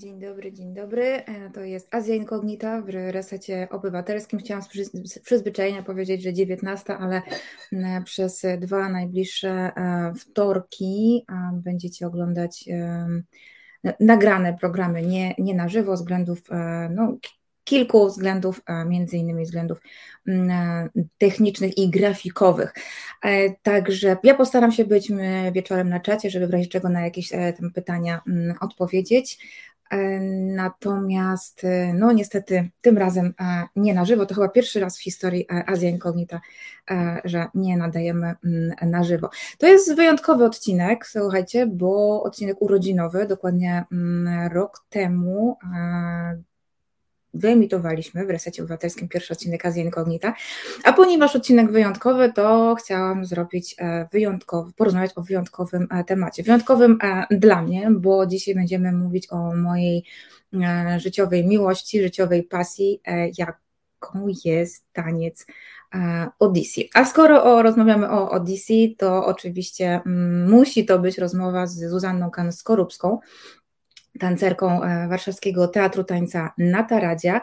Dzień dobry, dzień dobry. E, to jest Azja Inkognita w resecie obywatelskim. Chciałam z przyzwyczajenia powiedzieć, że 19, ale przez dwa najbliższe e, wtorki będziecie oglądać nagrane programy, nie, nie na żywo, z względów no, kilku względów, między innymi względów technicznych i grafikowych. E, także ja postaram się być wieczorem na czacie, żeby w razie czego na jakieś pytania odpowiedzieć. E, natomiast, e, no niestety, tym razem e, nie na żywo. To chyba pierwszy raz w historii Azja Incognita, że nie nadajemy mm, na żywo. To jest wyjątkowy odcinek, słuchajcie, bo odcinek urodzinowy, dokładnie mm, rok temu wyemitowaliśmy w Resecie Obywatelskim pierwszy odcinek Azja Incognita, a ponieważ odcinek wyjątkowy, to chciałam zrobić e, wyjątkowy, porozmawiać o wyjątkowym e, temacie. Wyjątkowym e, dla mnie, bo dzisiaj będziemy mówić o mojej życiowej miłości, życiowej pasji, jaką jest taniec Odyssey. A skoro rozmawiamy o Odyssey, to oczywiście mm, musi to być rozmowa z Zuzanną Kan-Skorupską, tancerką e, Warszawskiego Teatru Tańca Nataradzia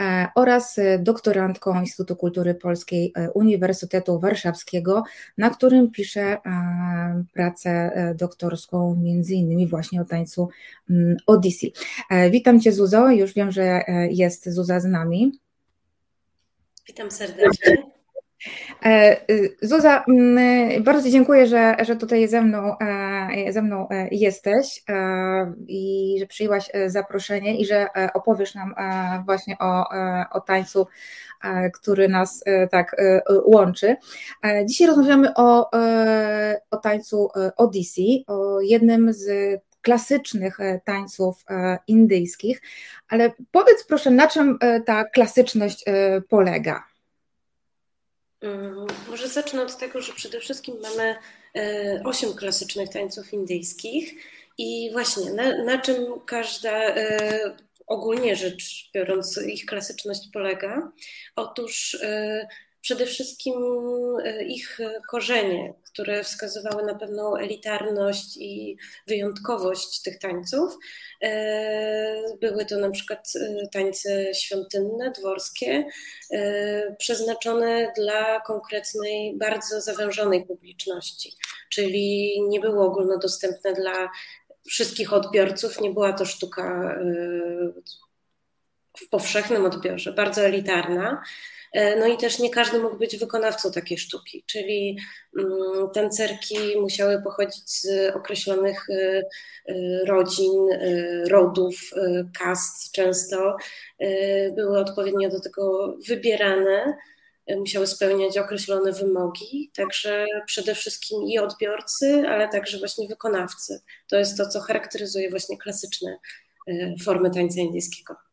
e, oraz doktorantką Instytutu Kultury Polskiej e, Uniwersytetu Warszawskiego, na którym pisze pracę doktorską między innymi właśnie o tańcu mm, Odyssey. Witam Cię Zuzo, już wiem, że jest Zuza z nami. Witam serdecznie. E, y, Zuza, mm, bardzo dziękuję, że, że tutaj ze mną, e, ze mną e, jesteś i że przyjęłaś zaproszenie i że opowiesz nam właśnie o, o tańcu, który nas tak łączy. Dzisiaj rozmawiamy o, o tańcu Odyssey, o jednym z klasycznych tańców indyjskich, ale powiedz proszę, na czym ta klasyczność polega? Mm, może zacznę od tego, że przede wszystkim mamy e, osiem klasycznych tańców indyjskich i właśnie na, na czym każda, e, ogólnie rzecz biorąc, ich klasyczność polega? Otóż przede wszystkim ich korzenie, które wskazywały na pewną elitarność i wyjątkowość tych tańców. E, były to na przykład e, tańce świątynne, dworskie, e, przeznaczone dla konkretnej, bardzo zawężonej publiczności, czyli nie było ogólnodostępne dla wszystkich odbiorców, nie była to sztuka w powszechnym odbiorze, bardzo elitarna. E, no i też nie każdy mógł być wykonawcą takiej sztuki, czyli mm, tancerki musiały pochodzić z określonych e, e, rodzin, rodów, kast często, były odpowiednio do tego wybierane musiały spełniać określone wymogi, także przede wszystkim i odbiorcy, ale także właśnie wykonawcy. To jest to, co charakteryzuje właśnie klasyczne formy tańca indyjskiego.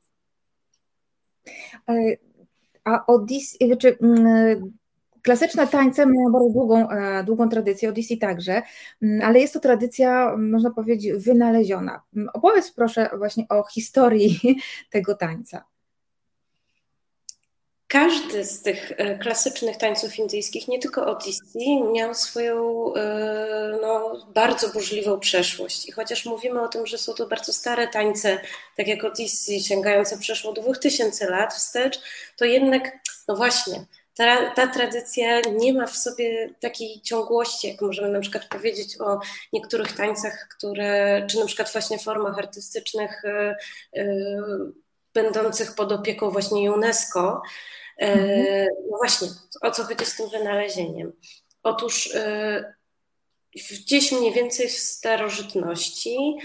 A Odyssey, znaczy, mm, klasyczne tańce mają bardzo długą, e, długą tradycję, Odyssey także, mm, ale jest to tradycja, można powiedzieć, wynaleziona. Mm, opowiedz proszę właśnie o historii tego tańca. Każdy z tych e, klasycznych tańców indyjskich, nie tylko Odyssey, miał swoją e, no, bardzo burzliwą przeszłość. I chociaż mówimy o tym, że są to bardzo stare tańce, tak jak Odyssey, sięgające przeszło 2000 lat wstecz, to jednak, no właśnie, ta, ta, tradycja nie ma w sobie takiej ciągłości, jak możemy na przykład powiedzieć o niektórych tańcach, które, czy na przykład właśnie formach artystycznych yy, będących pod opieką właśnie UNESCO. Mhm. No właśnie, o co chodzi z tym wynalezieniem? Otóż gdzieś mniej więcej w starożytności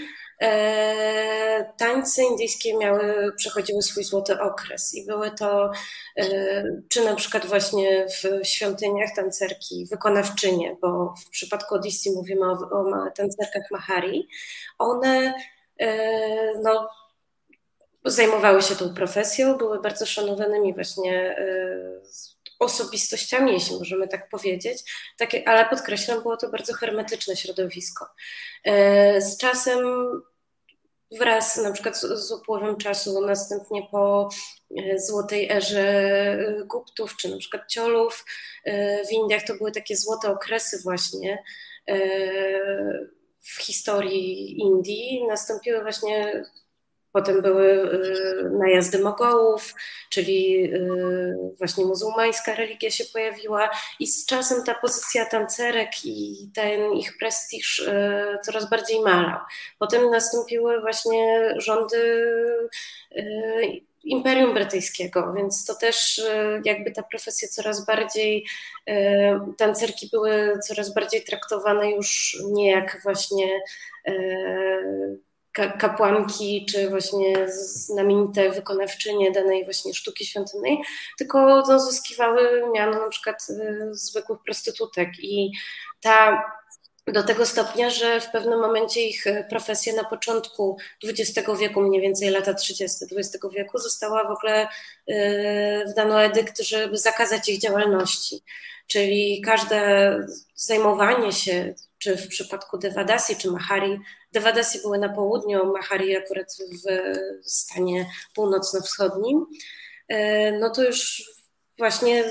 E, tańce indyjskie miały, przechodziły swój złoty okres i były to, e, czy na przykład właśnie w świątyniach tancerki, wykonawczynie, bo w przypadku Odyssey mówimy o, o tancerkach Mahari, one e, no, zajmowały się tą profesją, były bardzo szanowanymi właśnie osobistościami, jeśli możemy tak powiedzieć, takie, ale podkreślam, było to bardzo hermetyczne środowisko. Z czasem wraz na przykład z, upływem czasu, następnie po e, złotej erze e, Guptów, czy na przykład Ciolów e, w Indiach, to były takie złote okresy właśnie w historii Indii. Nastąpiły właśnie Potem były y, najazdy Mogołów, czyli y, właśnie muzułmańska religia się pojawiła i z czasem ta pozycja tancerek i ten ich prestiż y, coraz bardziej malał. Potem nastąpiły właśnie rządy Imperium Brytyjskiego, więc to też jakby ta profesja coraz bardziej, tancerki były coraz bardziej traktowane już nie jak właśnie kapłanki, czy właśnie znamienite wykonawczynie danej właśnie sztuki świątynnej, tylko no, zyskiwały miano na przykład y, zwykłych prostytutek i ta do tego stopnia, że w pewnym momencie ich profesja na początku XX wieku, mniej więcej lata 30. XX wieku, została w ogóle y, wdano edykt, żeby zakazać ich działalności. Czyli każde zajmowanie się, czy w przypadku Devadasi czy Mahari, Devadasi były na południu, Mahari akurat w stanie północno-wschodnim, e, no to już właśnie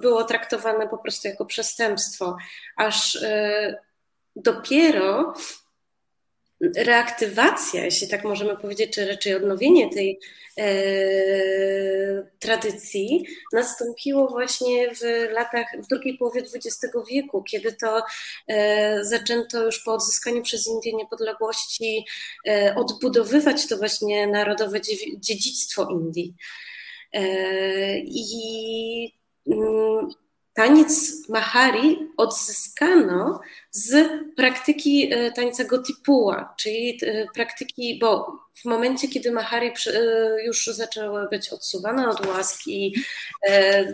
było traktowane po prostu jako przestępstwo, aż e, dopiero reaktywacja, jeśli tak możemy powiedzieć, czy raczej odnowienie tej e, tradycji nastąpiło właśnie w latach, w drugiej połowie XX wieku, kiedy to e, zaczęto już po odzyskaniu przez Indię niepodległości e, odbudowywać to właśnie narodowe dziedzictwo Indii. E, I mm, taniec Mahari odzyskano z praktyki e, tańca Gotipuła, czyli e, praktyki, bo w momencie, kiedy Mahari e, już zaczęły być odsuwane od łask i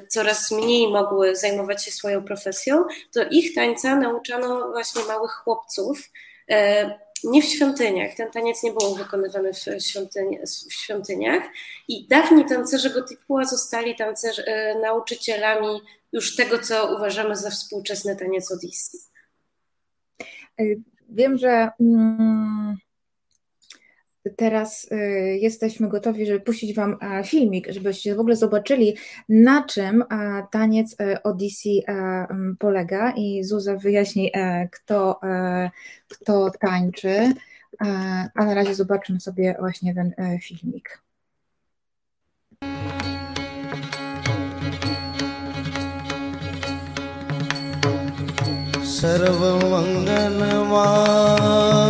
coraz mniej mogły zajmować się swoją profesją, to ich tańca nauczano właśnie małych chłopców, nie w świątyniach. Ten taniec nie był wykonywany w, świątyni, w świątyniach. I dawni tancerze Gotipuła zostali tancerz, nauczycielami już tego, co uważamy za współczesny taniec Odissy. Y, wiem, że mm, teraz y, jesteśmy gotowi, żeby puścić Wam e, filmik, żebyście w ogóle zobaczyli, na czym e, taniec e, Odyssey polega i Zuza wyjaśni, kto, kto tańczy. A na razie zobaczymy sobie właśnie ten filmik. सर्वमङ्गलमाङ्गल्ये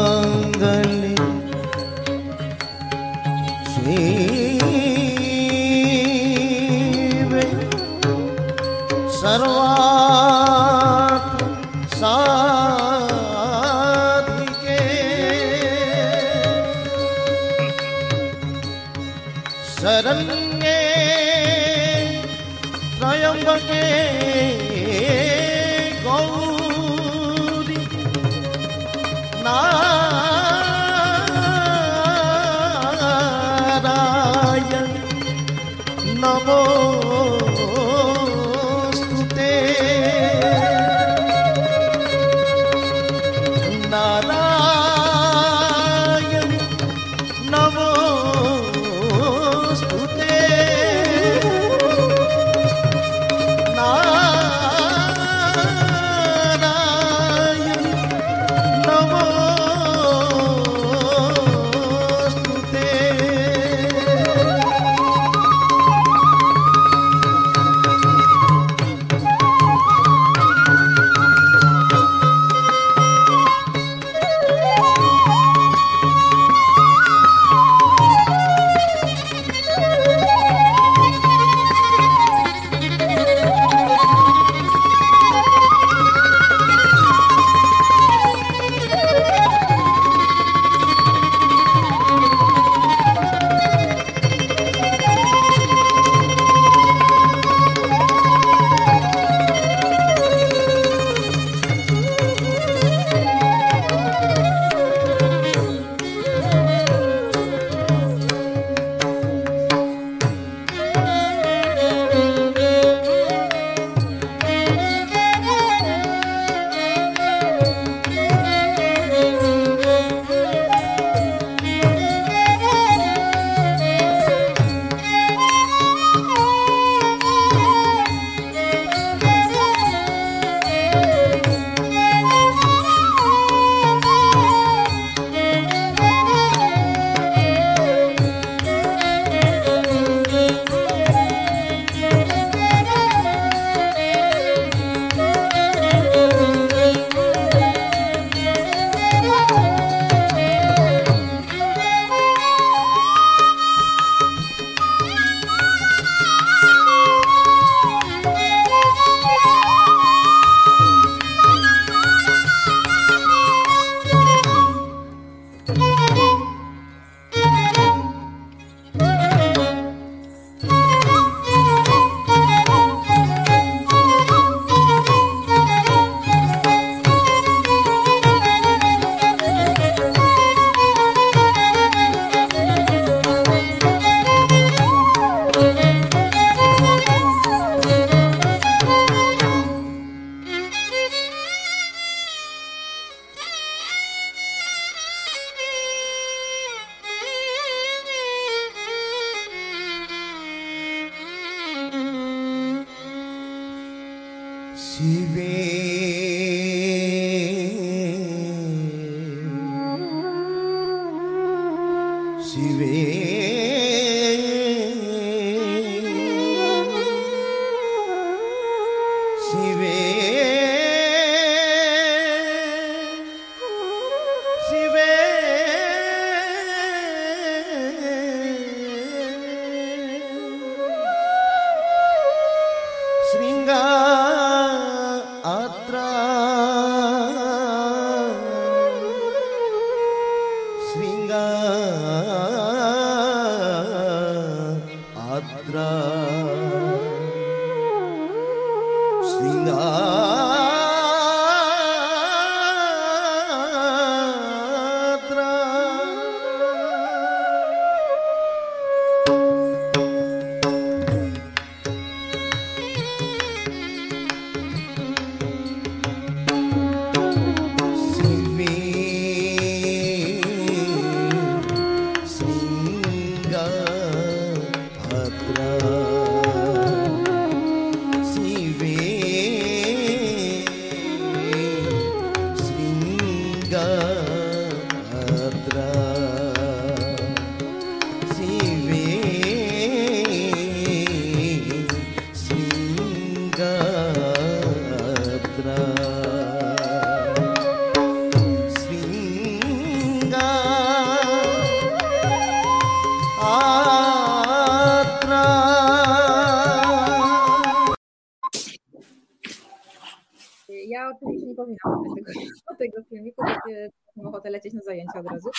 Mam ochotę lecieć na zajęcia od razu.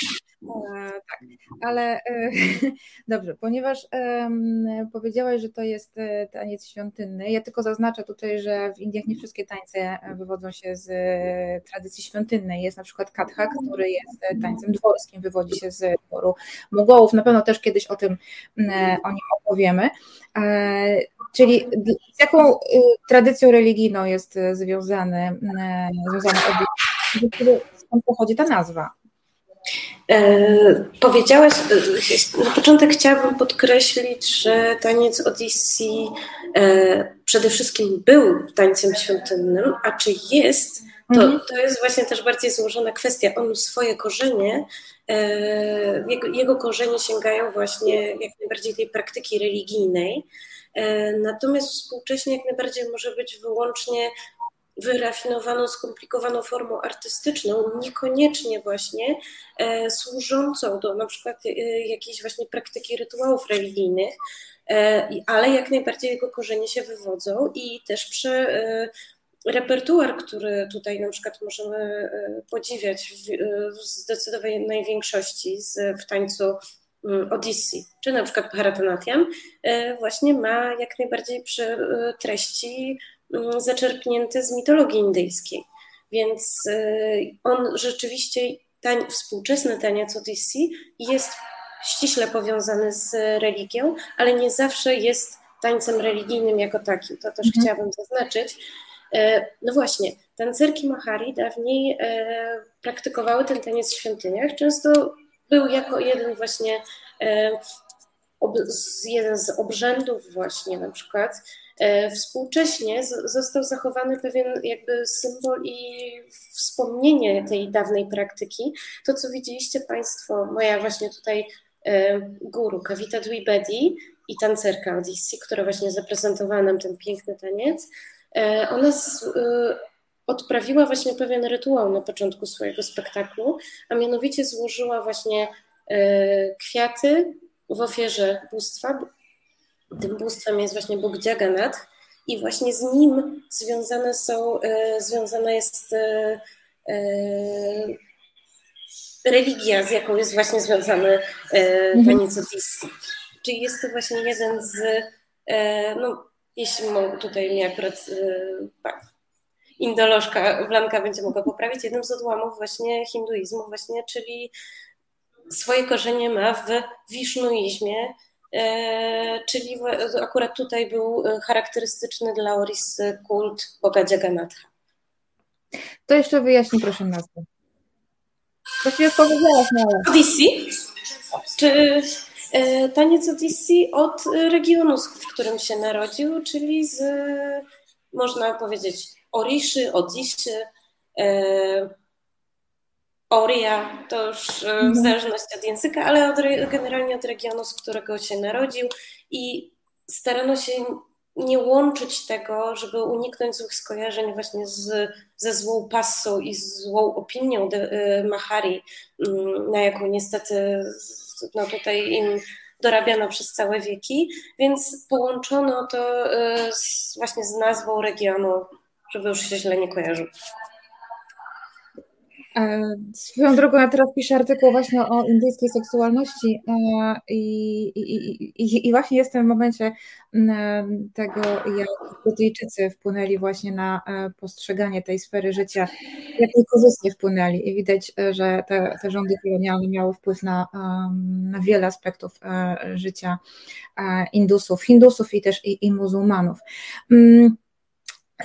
E, tak, ale e, dobrze, ponieważ e, powiedziałaś, że to jest e, taniec świątynny, ja tylko zaznaczę tutaj, że w Indiach nie wszystkie tańce wywodzą się z tradycji świątynnej. Jest na przykład Kathak, który jest tańcem dworskim, wywodzi się z dworu Mogołów. Na pewno też kiedyś o tym o nim opowiemy. Czyli z jaką tradycją religijną jest związany, związany obiekt, skąd pochodzi ta nazwa? E, powiedziałaś, e, na początek chciałabym podkreślić, że taniec Odyssey e, przede wszystkim był tańcem świątynnym, a czy jest, to, mhm. to jest właśnie też bardziej złożona kwestia. On swoje korzenie, e, jego, jego korzenie sięgają właśnie jak najbardziej tej praktyki religijnej. E, natomiast współcześnie jak najbardziej może być wyłącznie wyrafinowaną, skomplikowaną formą artystyczną, niekoniecznie właśnie e, służącą do na przykład e, jakiejś właśnie praktyki rytuałów religijnych, e, ale jak najbardziej jego korzenie się wywodzą i też przy e, repertuar, który tutaj na przykład możemy e, podziwiać w, w zdecydowanej większości z, w tańcu mm, Odyssey, czy na przykład Bharatanatyam, e, właśnie ma jak najbardziej przy treści zaczerpnięty z mitologii indyjskiej. Więc y, on rzeczywiście, tań, współczesny taniec Odyssey jest ściśle powiązany z religią, ale nie zawsze jest tańcem religijnym jako takim. To też mhm. chciałabym zaznaczyć. E, no właśnie, tancerki Mahari dawniej e, praktykowały ten taniec w świątyniach. Często był jako jeden właśnie jeden z obrzędów właśnie na przykład współcześnie został zachowany pewien jakby symbol i wspomnienie tej dawnej praktyki. To, co widzieliście Państwo, moja właśnie tutaj e, guru, Kavita Dwibedi i tancerka Odyssey, która właśnie zaprezentowała nam ten piękny taniec, e, ona odprawiła właśnie pewien rytuał na początku swojego spektaklu, a mianowicie złożyła właśnie kwiaty w ofierze bóstwa, tym bóstwem jest właśnie Bóg Jagannath i właśnie z nim związane są, e, związana jest e, e, religia, z jaką jest właśnie związany mhm. taniec Odyssey. Czyli jest to właśnie jeden z, no jeśli mogę, tutaj mnie akurat tak, indolożka Blanka będzie mogła poprawić, jednym z odłamów właśnie hinduizmu właśnie, czyli swoje korzenie ma w wisznuizmie, czyli akurat tutaj był e, charakterystyczny dla Oris kult Boga Jagannatha. To jeszcze wyjaśnij proszę nazwę. Właściwie powiedziałaś, no ale... Odyssey? Czy e, taniec Odyssey od regionu, w którym się narodził, czyli z, można powiedzieć, Oriszy, Odisy, Oria, to już e, w Mhm. zależności od języka, ale od, generalnie od regionu, z którego się narodził i starano się nie łączyć tego, żeby uniknąć złych skojarzeń właśnie z, ze złą passą i złą opinią de, e, Mahari, mm, na jaką niestety no tutaj im dorabiano przez całe wieki, więc połączono to e, z, właśnie z nazwą regionu, żeby już się źle nie kojarzył. E, Swoją drogą, ja teraz piszę artykuł właśnie o indyjskiej seksualności e, i, i, i, i właśnie jestem w momencie tego, jak Brytyjczycy wpłynęli właśnie na e, postrzeganie tej sfery życia, jak niekorzystnie wpłynęli i widać, że te, te rządy kolonialne miały wpływ na, na wiele aspektów życia Indusów, Hindusów i też i, i muzułmanów.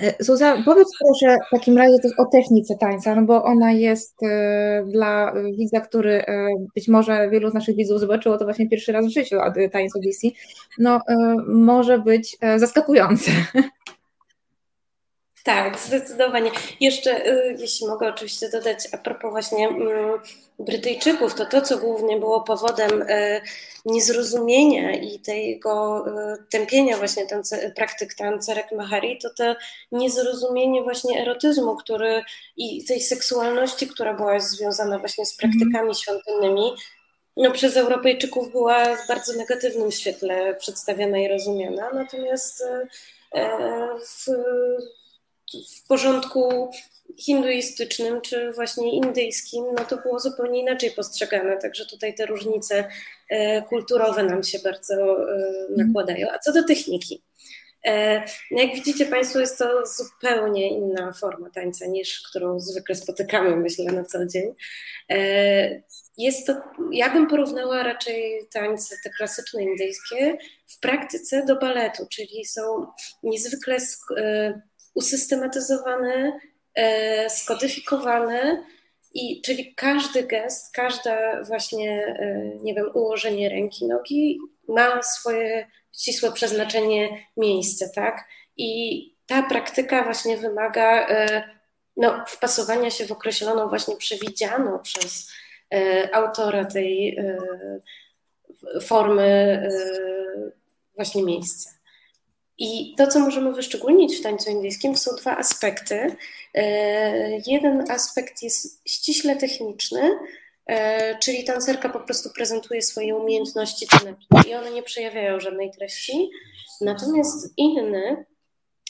E, Zuza, powiedz proszę w takim razie też o technice tańca, no bo ona jest e, dla widza, który e, być może wielu z naszych widzów zobaczyło to właśnie pierwszy raz w życiu, tańc Odyssey, no może być zaskakujące. Tak, zdecydowanie. Jeszcze, y, jeśli mogę oczywiście dodać, a propos właśnie mm, Brytyjczyków, to to, co głównie było powodem y, niezrozumienia i tego y, tępienia właśnie tance, praktyk tancerek Mahari, to to niezrozumienie właśnie erotyzmu, który i tej seksualności, która była związana właśnie z praktykami świątynnymi, no, przez Europejczyków była w bardzo negatywnym świetle przedstawiana i rozumiana, natomiast w w porządku hinduistycznym czy właśnie indyjskim, no to było zupełnie inaczej postrzegane. Także tutaj te różnice e, kulturowe nam się bardzo e, nakładają. A co do techniki. E, no jak widzicie Państwo, jest to zupełnie inna forma tańca niż którą zwykle spotykamy, myślę, na co dzień. Jest to, ja bym porównała raczej tańce te klasyczne indyjskie w praktyce do baletu, czyli są niezwykle usystematyzowane, e, skodyfikowane i czyli każdy gest, każde właśnie, e, nie wiem, ułożenie ręki, nogi ma swoje ścisłe przeznaczenie, miejsce, tak? I ta praktyka właśnie wymaga e, no, wpasowania się w określoną właśnie przewidzianą przez autora tej formy właśnie miejsce. I to, co możemy wyszczególnić w tańcu indyjskim, są dwa aspekty. E, jeden aspekt jest ściśle techniczny, e, czyli tancerka po prostu prezentuje swoje umiejętności taneczne i one nie przejawiają żadnej treści. Natomiast inny,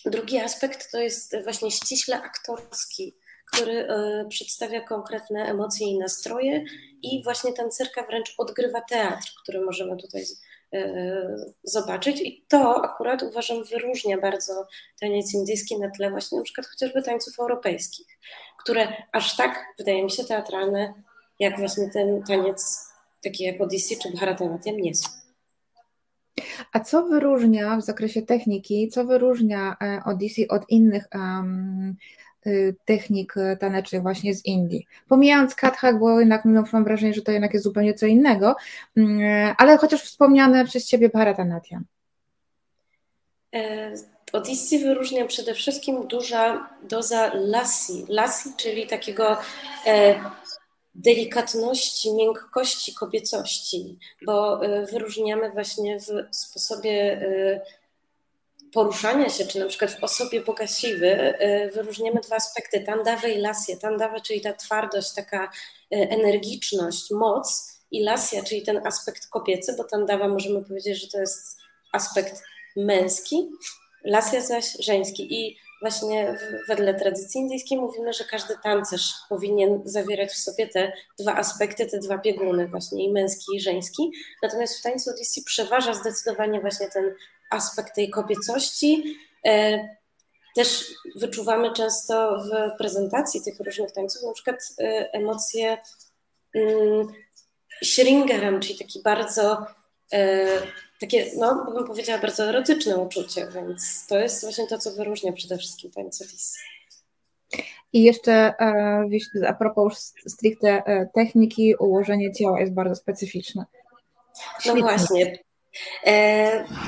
drugi aspekt to jest właśnie ściśle aktorski, który e, przedstawia konkretne emocje i nastroje i właśnie tancerka wręcz odgrywa teatr, który możemy tutaj zobaczyć. I to akurat uważam wyróżnia bardzo taniec indyjski na tle właśnie na przykład chociażby tańców europejskich, które aż tak, wydaje mi się, teatralne, jak właśnie ten taniec taki jak Odyssey czy Bharatanatyam nie są. A co wyróżnia w zakresie techniki, co wyróżnia e, Odyssey od innych um, Y, technik y, tanecznych właśnie z Indii. Pomijając Kathak, bo jednak mam wrażenie, że to jednak jest zupełnie co innego, mm, ale chociaż wspomniane przez Ciebie Bharatanatyam. E, Odyssey wyróżnia przede wszystkim duża doza lassi. Lassi, czyli takiego e, delikatności, miękkości, kobiecości, bo e, wyróżniamy właśnie w sposobie poruszania się, czy na przykład w osobie bogasiwy, y, wyróżniamy dwa aspekty, tandawę i lasję. Tandawa, czyli ta twardość, taka y, energiczność, moc i lasja, czyli ten aspekt kobiecy, bo tandawa możemy powiedzieć, że to jest aspekt męski, lasja zaś żeński. I właśnie wedle tradycji indyjskiej mówimy, że każdy tancerz powinien zawierać w sobie te dwa aspekty, te dwa bieguny, właśnie i męski, i żeński. Natomiast w tańcu Odyssey przeważa zdecydowanie właśnie ten aspekt tej kobiecości. E, też wyczuwamy często w prezentacji tych różnych tańców na przykład e, emocje mm, czyli taki bardzo e, takie, no bym powiedziała, bardzo erotyczne uczucie, więc to jest właśnie to, co wyróżnia przede wszystkim tańce Lis. I jeszcze a propos stricte techniki, ułożenie ciała jest bardzo specyficzne. No właśnie,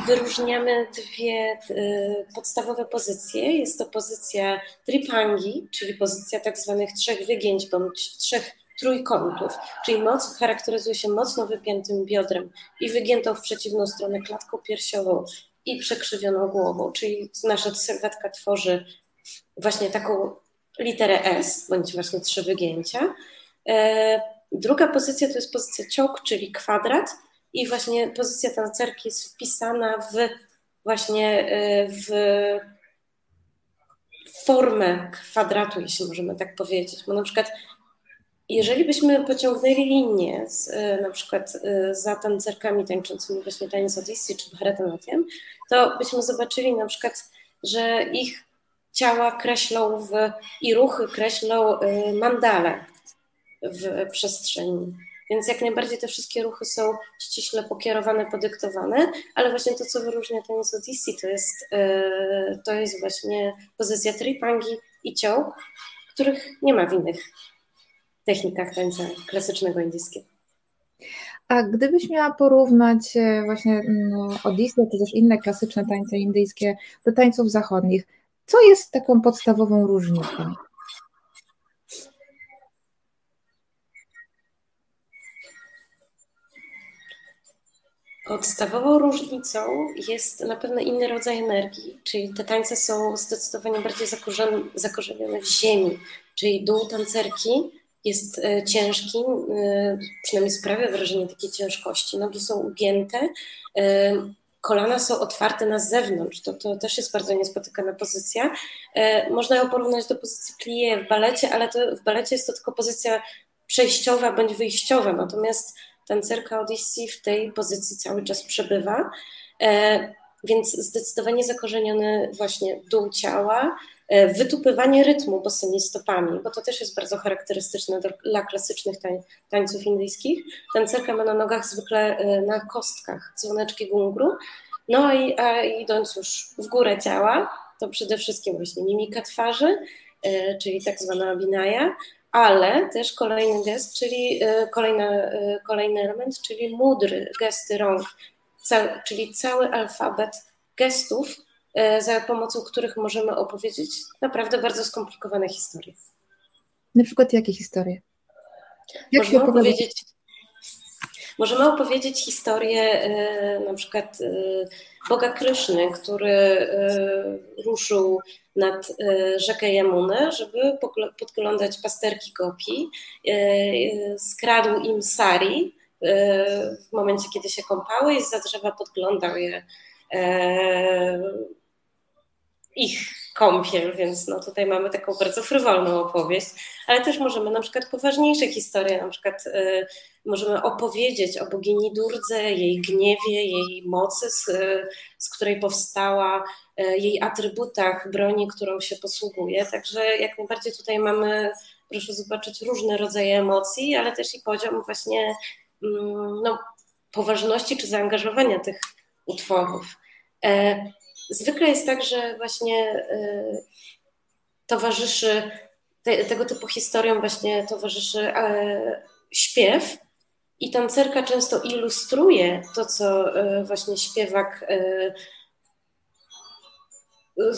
wyróżniamy dwie e, podstawowe pozycje. Jest to pozycja tripangi, czyli pozycja tak zwanych trzech wygięć bądź trzech trójkątów, czyli moc charakteryzuje się mocno wypiętym biodrem i wygiętą w przeciwną stronę klatką piersiową i przekrzywioną głową, czyli nasza sylwetka tworzy właśnie taką literę S, bądź właśnie trzy wygięcia. E, druga pozycja to jest pozycja ciąg, czyli kwadrat i właśnie pozycja tancerki jest wpisana w właśnie e, w formę kwadratu, jeśli możemy tak powiedzieć, bo na przykład jeżeli byśmy pociągnęli linię z, e, na przykład za tancerkami tańczącymi właśnie taniec Odyssey czy Bharatanatyam, to byśmy zobaczyli na przykład, że ich ciała kreślą w, i ruchy kreślą y, mandale w przestrzeni. Więc jak najbardziej te wszystkie ruchy są ściśle pokierowane, podyktowane, ale właśnie to, co wyróżnia tenis Odyssey, to jest, y, to jest właśnie pozycja tripangi i ciąg, których nie ma w innych technikach tańca klasycznego indyjskiego. A gdybyś miała porównać e, właśnie mm, Odyssey, czy też inne klasyczne tańce indyjskie do tańców zachodnich, co jest taką podstawową różnicą? Podstawową różnicą jest na pewno inny rodzaj energii, czyli te tańce są zdecydowanie bardziej zakorzenione w ziemi, czyli dół tancerki jest e, ciężki, e, przynajmniej sprawia wrażenie takiej ciężkości. Nogi są ugięte, e, kolana są otwarte na zewnątrz, to, to też jest bardzo niespotykana pozycja. Można ją porównać do pozycji plie w balecie, ale w balecie jest to tylko pozycja przejściowa bądź wyjściowa, natomiast tancerka Odyssey w tej pozycji cały czas przebywa, e, więc zdecydowanie zakorzeniony właśnie dół ciała, E, wytupywanie rytmu bosymi stopami, bo to też jest bardzo charakterystyczne dla klasycznych tań, tańców indyjskich. Tancerka ma na nogach zwykle e, na kostkach dzwoneczki gungru, no i a idąc już w górę ciała, to przede wszystkim właśnie mimika twarzy, czyli tak zwana binaja, ale też kolejny gest, czyli kolejny, kolejny element, czyli mudry, gesty rąk, czyli cały alfabet gestów, E, za pomocą których możemy opowiedzieć naprawdę bardzo skomplikowane historie. Na przykład jakie historie? Jak możemy opowiedzieć, możemy opowiedzieć historię e, na przykład e, Boga Kryszny, który ruszył nad rzekę Jamunę, żeby podglądać pasterki Gopi. Skradł im sari w momencie, kiedy się kąpały i za drzewa podglądał je ich kąpiel, więc no tutaj mamy taką bardzo frywolną opowieść, ale też możemy na przykład poważniejsze historie, na przykład y, możemy opowiedzieć o bogini Durdze, jej gniewie, jej mocy, z, z której powstała, y, jej atrybutach, broni, którą się posługuje, także jak najbardziej tutaj mamy, proszę zobaczyć, różne rodzaje emocji, ale też i poziom właśnie mm, no, poważności czy zaangażowania tych utworów. Zwykle jest tak, że właśnie y, towarzyszy te, tego typu historiom właśnie towarzyszy e, śpiew i tancerka często ilustruje to, co e, właśnie śpiewak e,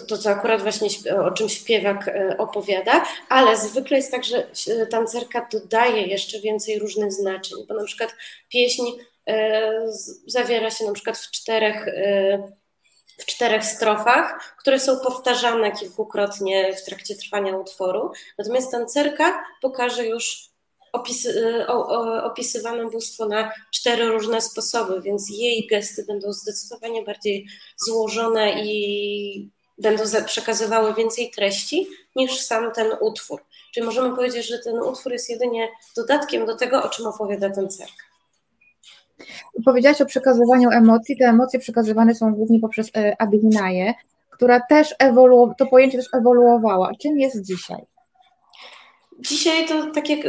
to, co akurat właśnie o czym śpiewak opowiada, ale zwykle jest tak, że tancerka dodaje jeszcze więcej różnych znaczeń, bo na przykład pieśń zawiera się na przykład w czterech w czterech strofach, które są powtarzane kilkukrotnie w trakcie trwania utworu. Natomiast tancerka pokaże już opisy, opisywane bóstwo na cztery różne sposoby, więc jej gesty będą zdecydowanie bardziej złożone i będą przekazywały więcej treści niż sam ten utwór. Czyli możemy powiedzieć, że ten utwór jest jedynie dodatkiem do tego, o czym opowiada tancerka. Powiedziałaś o przekazywaniu emocji. Te emocje przekazywane są głównie poprzez e, Abinaję, która też ewoluowała, to pojęcie też ewoluowała. Czym jest dzisiaj? Dzisiaj to tak jak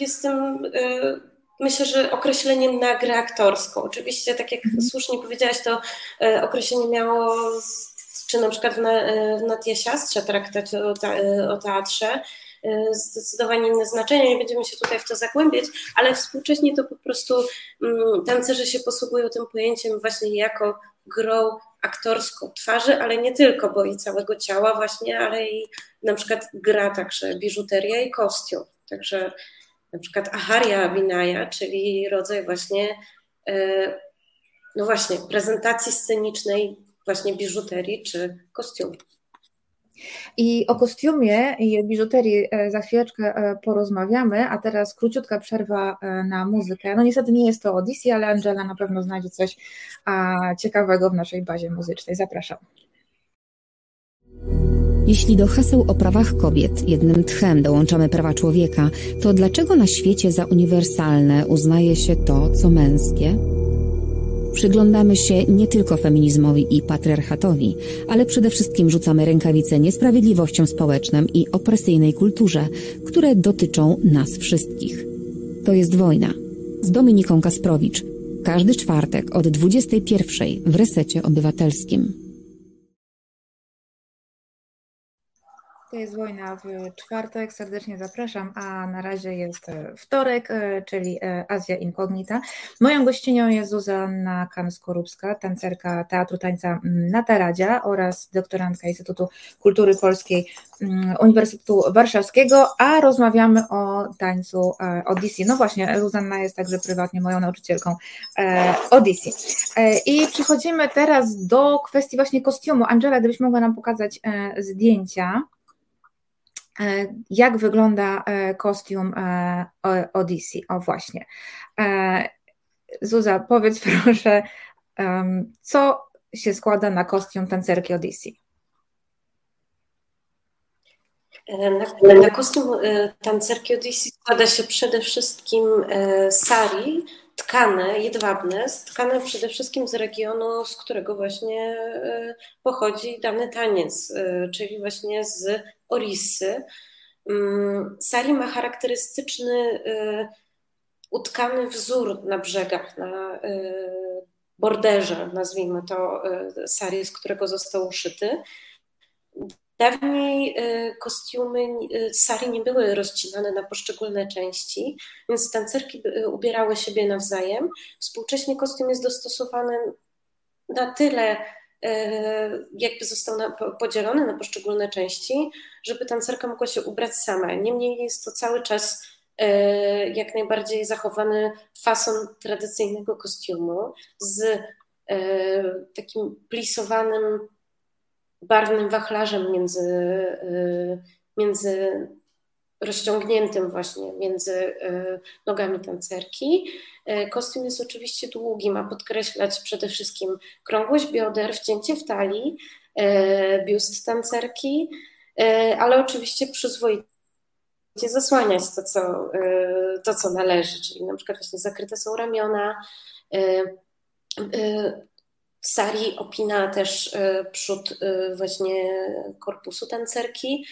jestem, e, myślę, że określeniem na grę aktorską. Oczywiście, tak jak mhm. słusznie powiedziałaś, to e, określenie miało, czy na przykład w Natia Siastrze traktacie o, o teatrze, E, zdecydowanie inne znaczenie, nie będziemy się tutaj w to zagłębiać, ale współcześnie to po prostu mm, tancerze się posługują tym pojęciem właśnie jako grą aktorską twarzy, ale nie tylko, bo i całego ciała właśnie, ale i na przykład gra także biżuteria i kostium. Także na przykład Aharia Vinaya, czyli rodzaj właśnie, no właśnie, prezentacji scenicznej właśnie biżuterii czy kostiumu. I o kostiumie i biżuterii e, za chwileczkę e, porozmawiamy, a teraz króciutka przerwa e, na muzykę. No niestety nie jest to Odyssey, ale Angela na pewno znajdzie coś ciekawego w naszej bazie muzycznej. Zapraszam. Jeśli do haseł o prawach kobiet jednym tchem dołączamy prawa człowieka, to dlaczego na świecie za uniwersalne uznaje się to, co męskie? Przyglądamy się nie tylko feminizmowi i patriarchatowi, ale przede wszystkim rzucamy rękawice niesprawiedliwościom społecznym i opresyjnej kulturze, które dotyczą nas wszystkich. To jest wojna. Z Dominiką Kasprowicz. Każdy czwartek od 21 w Resecie Obywatelskim. To jest wojna w czwartek, serdecznie zapraszam, a na razie jest e, wtorek, e, czyli e, Azja Inkognita. Moją gościnią jest Zuzanna Kan-Skorupska, tancerka Teatru Tańca na Taradzie oraz doktorantka Instytutu Kultury Polskiej Uniwersytetu Warszawskiego, a rozmawiamy o tańcu Odyssey. No właśnie, Zuzanna jest także prywatnie moją nauczycielką Odyssey. I przechodzimy teraz do kwestii właśnie kostiumu. Angela, gdybyś mogła nam pokazać zdjęcia. E, jak wygląda e, kostium e, Odyssey. O właśnie. Zuza, powiedz proszę, co się składa na kostium tancerki Odyssey? Na, na kostium tancerki Odyssey składa się przede wszystkim sari, tkane, jedwabne, tkane przede wszystkim z regionu, z którego właśnie pochodzi dany taniec, czyli właśnie z Orissy. Mm, Sari ma charakterystyczny y, utkany wzór na brzegach, na borderze, nazwijmy to, sari, z którego został uszyty. Dawniej kostiumy sari nie były rozcinane na poszczególne części, więc tancerki ubierały siebie nawzajem. Współcześnie kostium jest dostosowany na tyle jakby został podzielony na poszczególne części, żeby tancerka mogła się ubrać sama. Niemniej jest to cały czas jak najbardziej zachowany fason tradycyjnego kostiumu z takim plisowanym, barwnym wachlarzem między, między rozciągniętym właśnie między e, nogami tancerki. E, kostium jest oczywiście długi, ma podkreślać przede wszystkim krągłość bioder, wcięcie w talii, biust tancerki, ale oczywiście przyzwoicie zasłaniać to co, to, co należy, czyli na przykład właśnie zakryte są ramiona, Sari opina też przód właśnie korpusu tancerki,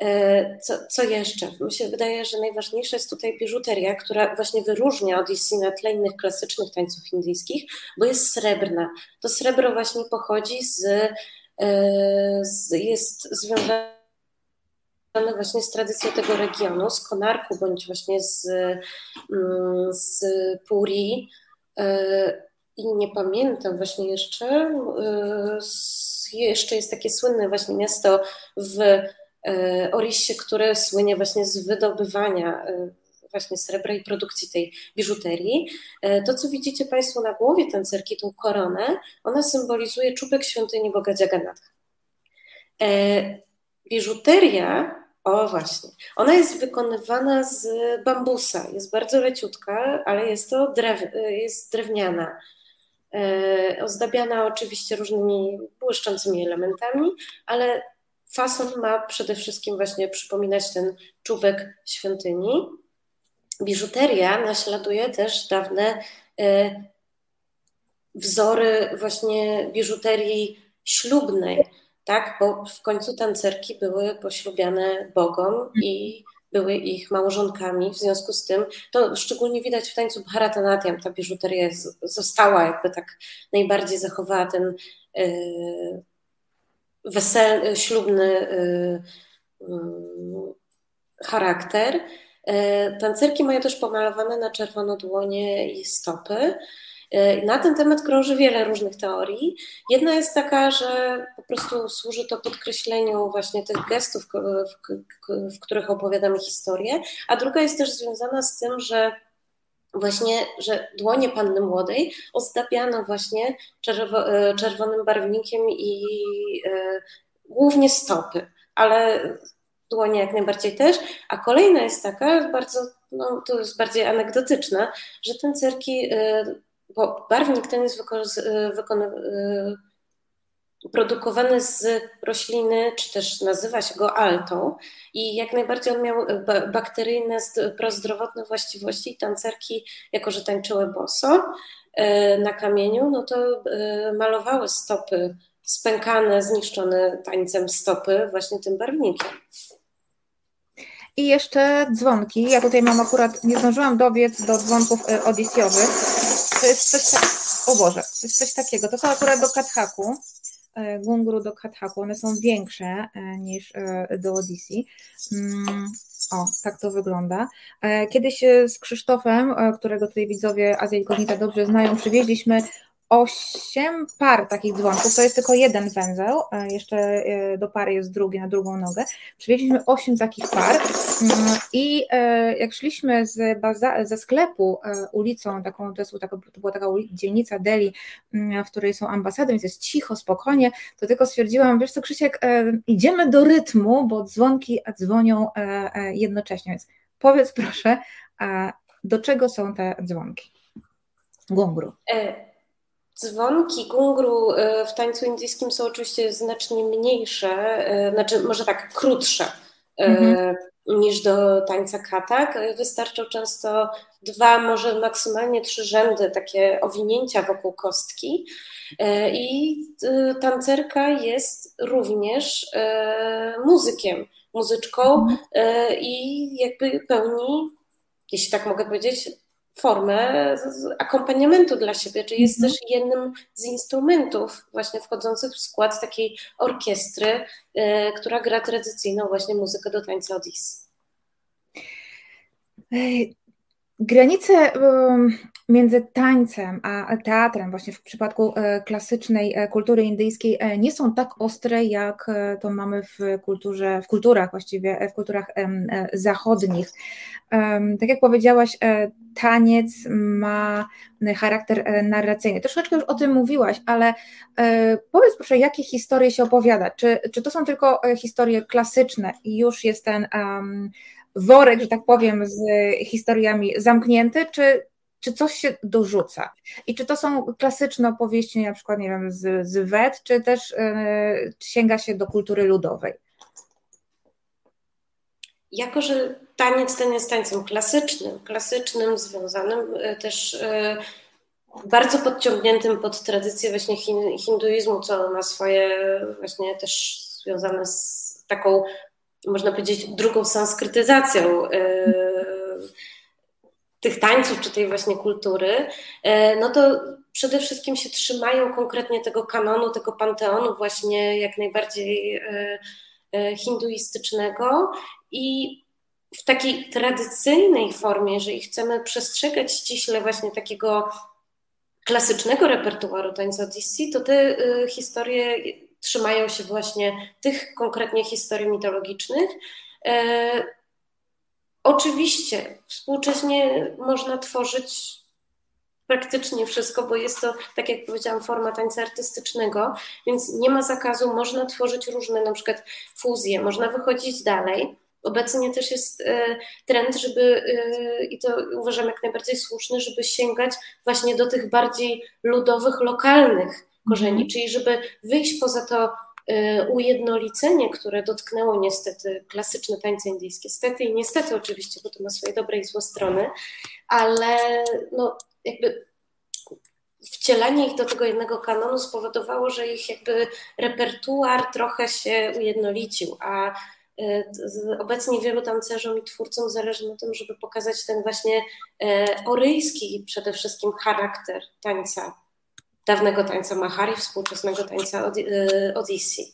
E, co, co jeszcze? Mi się wydaje, że najważniejsza jest tutaj biżuteria, która właśnie wyróżnia Odyssey na tle innych klasycznych tańców indyjskich, bo jest srebrna. To srebro właśnie pochodzi z, z jest związane właśnie z tradycją tego regionu, z Konarku, bądź właśnie z, mm, z Puri. E, I nie pamiętam właśnie jeszcze, jeszcze jest takie słynne właśnie miasto w E, Orissie, które słynie właśnie z wydobywania e, właśnie srebra i produkcji tej biżuterii. E, to, co widzicie Państwo na głowie tancerki, tą koronę, ona symbolizuje czubek świątyni Boga Jagannatha. Biżuteria, o właśnie, ona jest wykonywana z bambusa, jest bardzo leciutka, ale jest to drew, jest drewniana. Ozdabiana oczywiście różnymi błyszczącymi elementami, ale Fason ma przede wszystkim właśnie przypominać ten czubek świątyni. Biżuteria naśladuje też dawne e, wzory właśnie biżuterii ślubnej, tak? bo w końcu tancerki były poślubiane Bogom i były ich małżonkami, w związku z tym to szczególnie widać w tańcu Bharatanatyam, ta biżuteria została jakby tak najbardziej zachowała ten e, wesel, ślubny y, y, charakter. E, tancerki mają też pomalowane na czerwono dłonie i stopy. Na ten temat krąży wiele różnych teorii. Jedna jest taka, że po prostu służy to podkreśleniu właśnie tych gestów, w, których opowiadamy historię, a druga jest też związana z tym, że właśnie, że dłonie panny młodej ozdabiano właśnie e, czerwonym barwnikiem i e, głównie stopy, ale dłonie jak najbardziej też. A kolejna jest taka, bardzo, no to jest bardziej anegdotyczna, że ten cerki, e, bo barwnik ten jest wykonywany produkowany z rośliny, czy też nazywa się go altą i jak najbardziej on miał e, bakteryjne, prozdrowotne właściwości tancerki, jako że tańczyły boso na kamieniu, no to malowały stopy spękane, zniszczone tańcem stopy właśnie tym barwnikiem. I jeszcze dzwonki. Ja tutaj mam akurat, nie zdążyłam dobiec do dzwonków odisjowych. To jest coś, tak, o Boże, to jest coś takiego. To są akurat do kathaku. E, gungru do Kathaku. One są większe e, niż e, do Odyssey. Mm, o, tak to wygląda. Kiedyś z Krzysztofem, którego tutaj widzowie Azja Incognita dobrze znają, przywieźliśmy osiem par takich dzwonków, to jest tylko jeden węzeł, jeszcze e, do pary jest drugi na drugą nogę. Przywieźliśmy osiem takich par mm, i e, jak szliśmy z baza, ze sklepu e, ulicą, taką, to, jest, to była taka dzielnica Delhi, mm, w której są ambasady, więc jest cicho, spokojnie, to tylko stwierdziłam, wiesz co Krzysiek, idziemy do rytmu, bo dzwonki dzwonią jednocześnie, więc powiedz proszę, do czego są te dzwonki? Gongru. Dzwonki gungru y, w tańcu indyjskim są oczywiście znacznie mniejsze, y, znaczy może tak krótsze y, mhm. niż do tańca katak. Wystarczą często dwa, może maksymalnie trzy rzędy, takie owinięcia wokół kostki. I tancerka jest również muzykiem, muzyczką mhm. i jakby pełni, jeśli tak mogę powiedzieć, formę akompaniamentu dla siebie, czyli jest mhm. też jednym z instrumentów właśnie wchodzących w skład takiej orkiestry, y, która gra tradycyjną właśnie muzykę do tańca Odyssey. Granice między tańcem a teatrem, właśnie w przypadku e, klasycznej e, kultury indyjskiej, e, nie są tak ostre, jak to mamy w kulturze, w kulturach właściwie, w kulturach zachodnich. Tak jak powiedziałaś, taniec ma charakter narracyjny. Troszeczkę już o tym mówiłaś, ale powiedz proszę, jakie historie się opowiada? Czy, czy to są tylko historie klasyczne i już jest ten um, worek, że tak powiem, z historiami zamknięty, czy, czy coś się dorzuca? I czy to są klasyczne opowieści, na przykład, nie wiem, z, z Wed, czy też yy, sięga się do kultury ludowej? Jako, że taniec ten jest tańcem klasycznym, klasycznym, związanym e, też e, bardzo podciągniętym pod tradycję właśnie hinduizmu, co ma swoje właśnie też związane z taką można powiedzieć, drugą sanskrytyzacją tych tańców, czy tej właśnie kultury, e, no to przede wszystkim się trzymają konkretnie tego kanonu, tego panteonu właśnie jak najbardziej e, hinduistycznego i w takiej tradycyjnej formie, jeżeli chcemy przestrzegać ściśle właśnie takiego klasycznego repertuaru tańca Odyssey, to te historie trzymają się właśnie tych konkretnie historii mitologicznych. Oczywiście współcześnie można tworzyć praktycznie wszystko, bo jest to, tak jak powiedziałam, forma tańca artystycznego, więc nie ma zakazu, można tworzyć różne na przykład fuzje, można wychodzić dalej. Obecnie też jest e, trend, żeby, e, i to uważam jak najbardziej słuszny, żeby sięgać właśnie do tych bardziej ludowych, lokalnych korzeni, mhm. czyli żeby wyjść poza to ujednolicenie, które dotknęło niestety klasyczne tańce indyjskie. Stety i niestety oczywiście, bo to ma swoje dobre i złe strony, ale no jakby wcielanie ich do tego jednego kanonu spowodowało, że ich jakby repertuar trochę się ujednolicił, a y, obecnie wielu tancerzom i twórcom zależy na tym, żeby pokazać ten właśnie y, oryjski przede wszystkim charakter tańca dawnego tańca Mahari, współczesnego tańca y, Odyssey.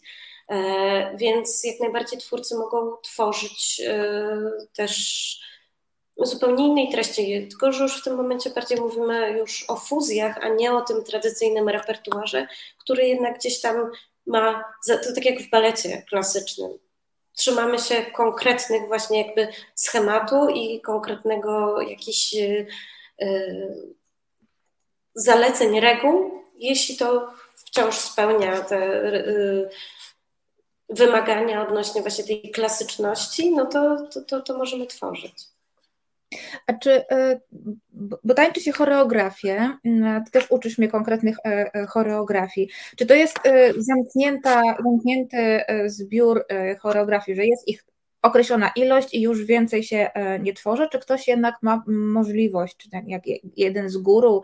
E, więc jak najbardziej twórcy mogą tworzyć y, też zupełnie innej treści, tylko że już w tym momencie bardziej mówimy już o fuzjach, a nie o tym tradycyjnym repertuarze, który jednak gdzieś tam ma, to tak jak w balecie klasycznym, trzymamy się konkretnych właśnie jakby schematu i konkretnego jakichś yy, zaleceń, reguł, jeśli to wciąż spełnia te yy, wymagania odnośnie właśnie tej klasyczności, no to, to, to, to możemy tworzyć. A czy, y, bo tańczy się choreografię, y, ty też uczysz mnie konkretnych y, choreografii. Czy to jest zamknięta, zamknięty zbiór choreografii, że jest ich określona ilość i już więcej się nie tworzy, czy ktoś jednak ma możliwość, czy jak jeden z guru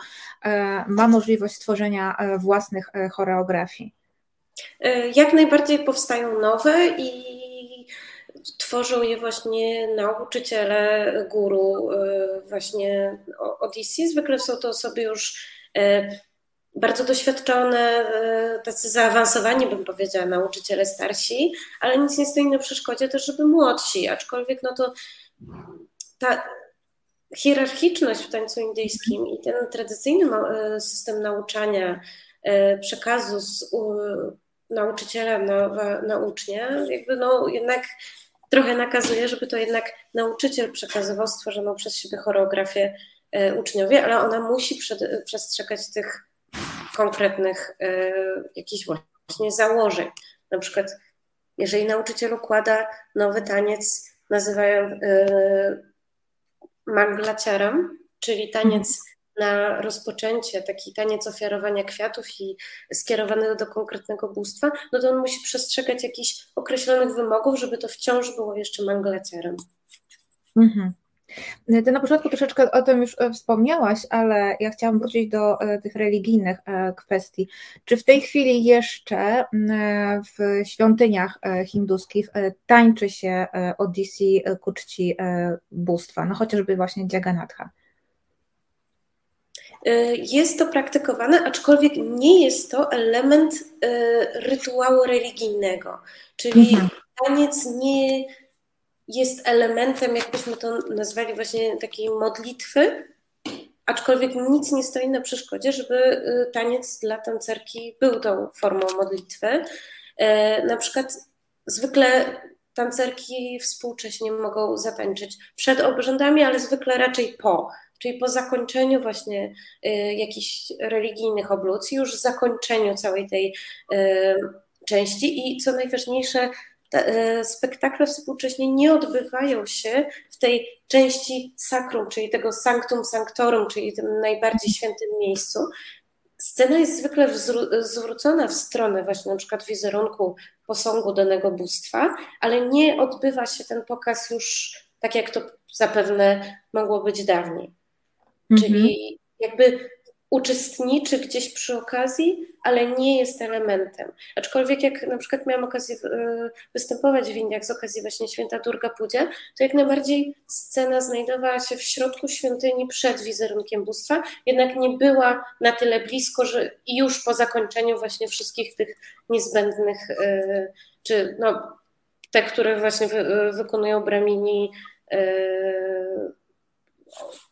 ma możliwość stworzenia własnych choreografii? Jak najbardziej powstają nowe i tworzą je właśnie nauczyciele guru e, właśnie Odyssey. Zwykle są to osoby już e, bardzo doświadczone, e, tacy zaawansowani, bym powiedziała, nauczyciele starsi, ale nic nie stoi na przeszkodzie też, żeby młodsi, aczkolwiek no to ta hierarchiczność w tańcu indyjskim i ten tradycyjny system nauczania przekazu z nauczyciela na, na ucznia, jakby no jednak trochę nakazuje, żeby to jednak nauczyciel przekazywał stworzoną przez siebie choreografię e, uczniowi, ale ona musi przed, przestrzegać tych konkretnych e, jakichś właśnie założeń. Na przykład, jeżeli nauczyciel układa nowy taniec, nazywają e, manglaciaram, czyli taniec na rozpoczęcie, taki taniec ofiarowania kwiatów i skierowanego do konkretnego bóstwa, no to on musi przestrzegać jakichś określonych wymogów, żeby to wciąż było jeszcze manglaciarem. Mhm. Ty na początku troszeczkę o tym już e, wspomniałaś, ale ja chciałam wrócić do e, tych religijnych e, kwestii. Czy w tej chwili jeszcze w świątyniach hinduskich tańczy się Odyssey ku czci bóstwa, no chociażby właśnie Jagannatha? Jest to praktykowane, aczkolwiek nie jest to element rytuału religijnego. Czyli mhm. taniec nie jest elementem, jakbyśmy to nazwali, właśnie takiej modlitwy, aczkolwiek nic nie stoi na przeszkodzie, żeby y, taniec dla tancerki był tą formą modlitwy. Na przykład zwykle tancerki współcześnie mogą zatańczyć przed obrzędami, ale zwykle raczej po czyli po zakończeniu właśnie y, jakichś religijnych oblucji, już zakończeniu całej tej y, części i co najważniejsze, y, spektakle współcześnie nie odbywają się w tej części sakrum, czyli tego sanctum sanctorum, czyli tym najbardziej świętym miejscu. Scena jest zwykle zwrócona w stronę właśnie na przykład wizerunku posągu danego bóstwa, ale nie odbywa się ten pokaz już tak, jak to zapewne mogło być dawniej. Czyli mhm. jakby uczestniczy gdzieś przy okazji, ale nie jest elementem. Aczkolwiek jak na przykład miałam okazję e, występować w Indiach z okazji właśnie święta Durga Pudzie, to jak najbardziej scena znajdowała się w środku świątyni przed wizerunkiem bóstwa, jednak nie była na tyle blisko, że już po zakończeniu właśnie wszystkich tych niezbędnych, e, czy no, te, które właśnie wykonują bramini, e,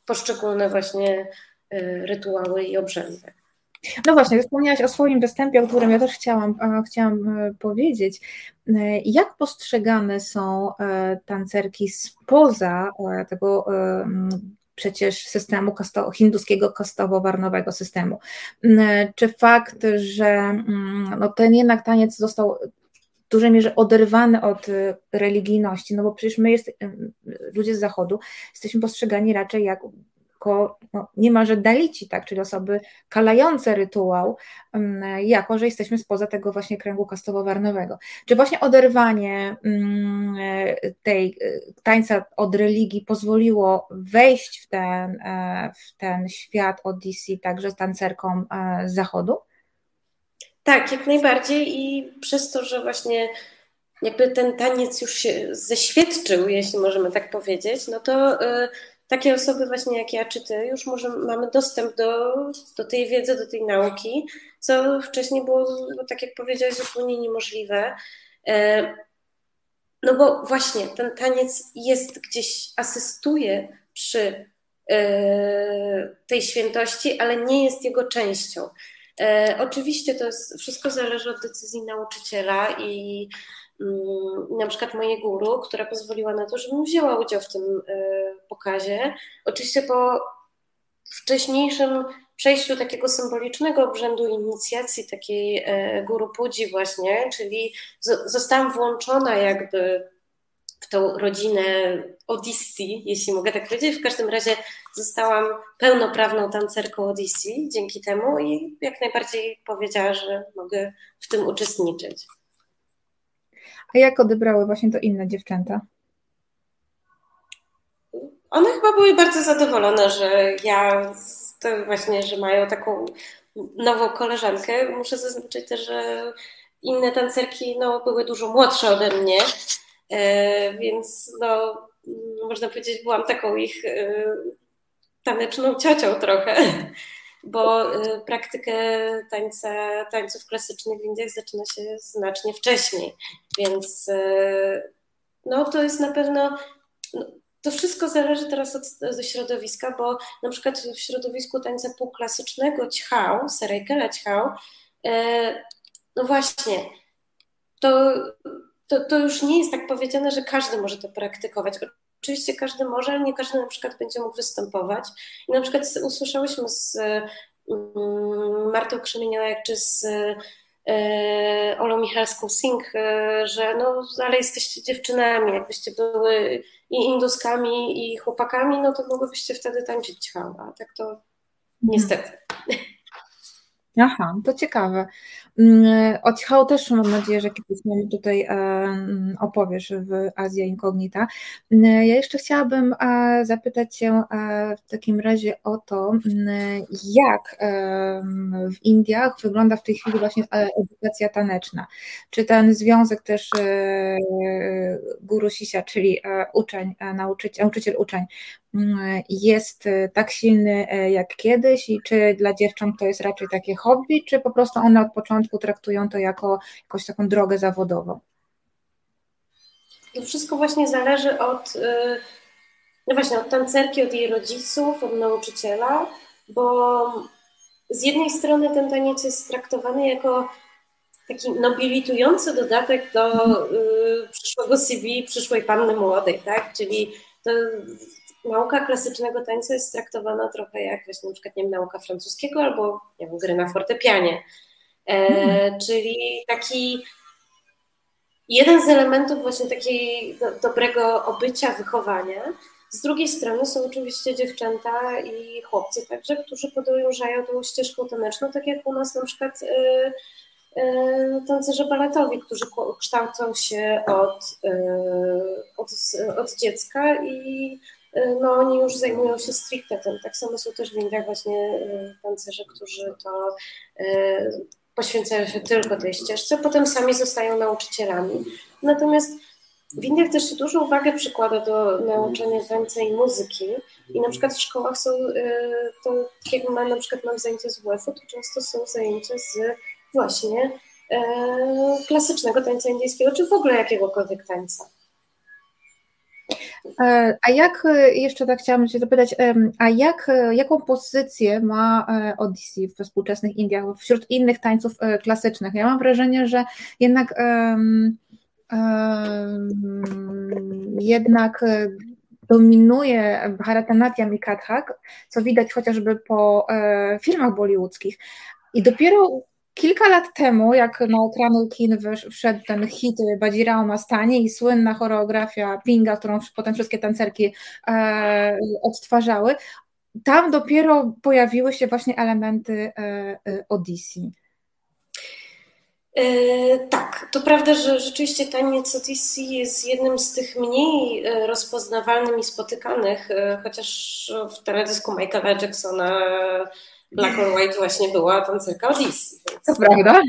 poszczególne właśnie rytuały i obrzędy. No właśnie, wspomniałaś o swoim występie, o którym ja też chciałam, chciałam e, powiedzieć. E, jak postrzegane są e, tancerki spoza tego przecież systemu kasto, hinduskiego kastowo-warnowego systemu? Czy fakt, że no, ten jednak taniec został w dużej mierze oderwany od religijności, no bo przecież my, jest, ludzie z zachodu, jesteśmy postrzegani raczej jak jako no, niemalże dalici, tak, czyli osoby kalające rytuał, mm, jako że jesteśmy spoza tego właśnie kręgu kastowo-warnowego. Czy właśnie oderwanie mm, tej e, tańca od religii pozwoliło wejść w ten, e, w ten świat Odyssey także tancerkom e, z zachodu? Tak, jak najbardziej i przez to, że właśnie jakby ten taniec już się zeświadczył, jeśli możemy tak powiedzieć, no to takie osoby właśnie jak ja czy ty już możemy, mamy dostęp do, do tej wiedzy, do tej nauki, co wcześniej było, tak jak powiedziałeś, zupełnie niemożliwe. E, no bo właśnie ten taniec jest gdzieś, asystuje przy tej świętości, ale nie jest jego częścią. Oczywiście to jest, wszystko zależy od decyzji nauczyciela i na przykład mojej guru, która pozwoliła na to, żebym wzięła udział w tym pokazie. Oczywiście po wcześniejszym przejściu takiego symbolicznego obrzędu inicjacji, takiej e, guru pudzi właśnie, czyli zostałam włączona jakby w tą rodzinę Odyssey, jeśli mogę tak powiedzieć. W każdym razie zostałam pełnoprawną tancerką Odyssey dzięki temu i jak najbardziej powiedziała, że mogę w tym uczestniczyć. A jak odebrały właśnie to inne dziewczęta? One chyba były bardzo zadowolone, że ja właśnie, że mają taką nową koleżankę. Muszę zaznaczyć też, że inne tancerki no, były dużo młodsze ode mnie, e, więc no, można powiedzieć, byłam taką ich e, taneczną ciocią trochę, bo e, praktykę tańca, tańców klasycznych w Indiach zaczyna się znacznie wcześniej, więc no, to jest na pewno no, to wszystko zależy teraz od, ze środowiska, bo na przykład w środowisku tańca półklasycznego ćchał, Serejkela ćchał, e, no właśnie, to, to, to już nie jest tak powiedziane, że każdy może to praktykować. Oczywiście każdy może, ale nie każdy na przykład będzie mógł występować. I na przykład usłyszałyśmy z mm, Martą Krzemieniałek czy z e, Olą Michalską Singh, e, że no, ale jesteście dziewczynami, jakbyście były i induskami, i chłopakami, no to mogłybyście wtedy tańczyć ciało, a tak to mhm. niestety. Aha, to ciekawe. Mm, o Cichał też mam nadzieję, że kiedyś nam tutaj opowiesz w Azja Incognita. Mm, ja jeszcze chciałabym e, zapytać Cię e, w takim razie o to, mm, jak w Indiach wygląda w tej chwili właśnie e, edukacja taneczna. Czy ten związek też guru Sisia, czyli uczeń, nauczyciel, nauczyciel uczeń, jest tak silny jak kiedyś i czy dla dziewcząt to jest raczej takie hobby, czy po prostu one od początku traktują to jako jakąś taką drogę zawodową? To wszystko właśnie zależy od, y, no właśnie, od tancerki, od jej rodziców, od nauczyciela, bo z jednej strony ten taniec jest traktowany jako taki nobilitujący dodatek do y, przyszłego CV przyszłej panny młodej, tak? Czyli to nauka klasycznego tańca jest traktowana trochę jak właśnie na przykład nie wiem, nauka francuskiego albo nie wiem, gry na fortepianie. E, czyli taki jeden z elementów właśnie takiej do, dobrego obycia, wychowania. Z drugiej strony są oczywiście dziewczęta i chłopcy także, którzy podążają tą ścieżką taneczną, tak jak u nas na przykład y, y, tancerze baletowi, którzy kształcą się od, y, od, od dziecka i no, oni już zajmują się stricte tym. Tak samo są też w Indiach właśnie tancerze, którzy to poświęcają się tylko tej ścieżce, potem sami zostają nauczycielami. Natomiast w Indiach też się dużo uwagę przykłada do nauczania tańca i muzyki i na przykład w szkołach są, to jak mam, na przykład mam zajęcia z WF-u, to często są zajęcia z właśnie e, klasycznego tańca indyjskiego, czy w ogóle jakiegokolwiek tańca. E, a jak, e, jeszcze tak chciałam się zapytać, a jak, e, jaką pozycję ma Odyssey we współczesnych Indiach wśród innych tańców klasycznych? Ja mam wrażenie, że jednak um, um, jednak dominuje Bharatanatyam i Kathak, co widać chociażby po filmach bollywoodzkich. I dopiero Kilka lat temu, jak na ekrany kin wszedł ten hit Badzirao Mastani i słynna choreografia Pinga, którą potem wszystkie tancerki e, odtwarzały, tam dopiero pojawiły się właśnie elementy e, e, Odyssey. E, tak, to prawda, że rzeczywiście taniec Odyssey jest jednym z tych mniej e, rozpoznawalnych i spotykanych, e, chociaż w teledysku Michaela Jacksona Black or White właśnie była tancerka Odyssey. To prawda.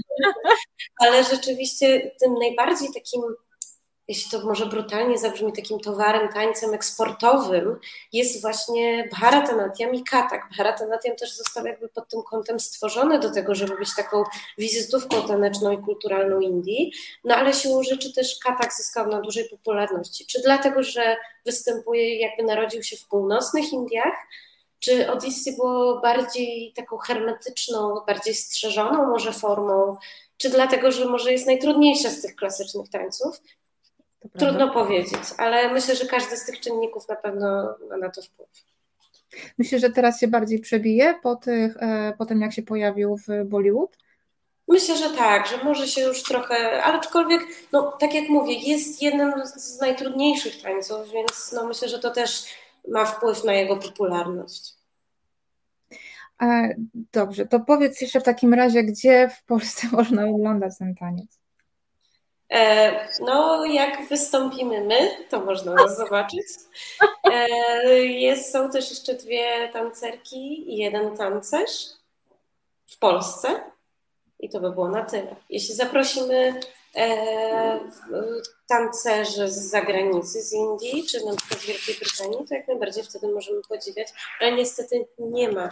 Ale rzeczywiście tym najbardziej takim jeśli to może brutalnie zabrzmi, takim towarem, tańcem eksportowym jest właśnie Bharatanatyam i Katak. Bharatanatyam też został jakby pod tym kątem stworzony do tego, żeby być taką wizytówką taneczną i kulturalną Indii, no ale siłą rzeczy też Katak zyskał na dużej popularności. Czy dlatego, że występuje, jakby narodził się w północnych Indiach, czy Odyssey było bardziej taką hermetyczną, bardziej strzeżoną może formą, czy dlatego, że może jest najtrudniejsza z tych klasycznych tańców? Trudno powiedzieć, ale myślę, że każdy z tych czynników na pewno ma na to wpływ. Myślę, że teraz się bardziej przebije po, tych, e, po tym, jak się pojawił w Bollywood? Myślę, że tak, że może się już trochę, ale aczkolwiek, no tak jak mówię, jest jednym z najtrudniejszych tańców, więc no myślę, że to też ma wpływ na jego popularność. E, dobrze, to powiedz jeszcze w takim razie, gdzie w Polsce można oglądać ten taniec? E, no, jak wystąpimy my, to można nas zobaczyć. E, jest, są też jeszcze dwie tancerki i jeden tancerz w Polsce. I to by było na tyle. Jeśli zaprosimy tancerzy z zagranicy, z Indii, czy na przykład z Wielkiej Brytanii, to jak najbardziej wtedy możemy podziwiać, ale niestety nie ma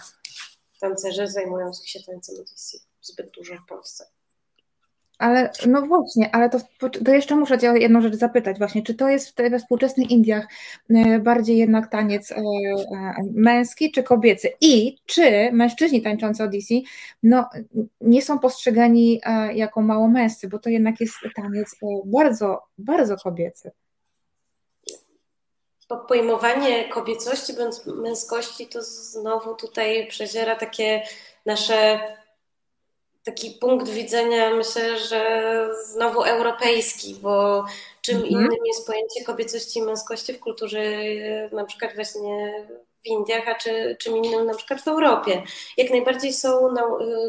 tancerzy zajmujących się tańcem Odyssey zbyt dużo w Polsce. Ale no właśnie, ale to, to jeszcze muszę Cię o jedną rzecz zapytać właśnie, czy to jest we współczesnych Indiach e, bardziej jednak taniec e, e, męski czy kobiecy? I czy mężczyźni tańczący Odyssey no, nie są postrzegani jako mało męscy, bo to jednak jest taniec bardzo, bardzo kobiecy. Pojmowanie kobiecości bądź męskości to znowu tutaj przeziera takie nasze taki punkt widzenia, myślę, że znowu europejski, bo czym mhm. innym jest pojęcie kobiecości i męskości w kulturze na przykład właśnie w Indiach, a czy, czym innym na przykład w Europie. Jak najbardziej są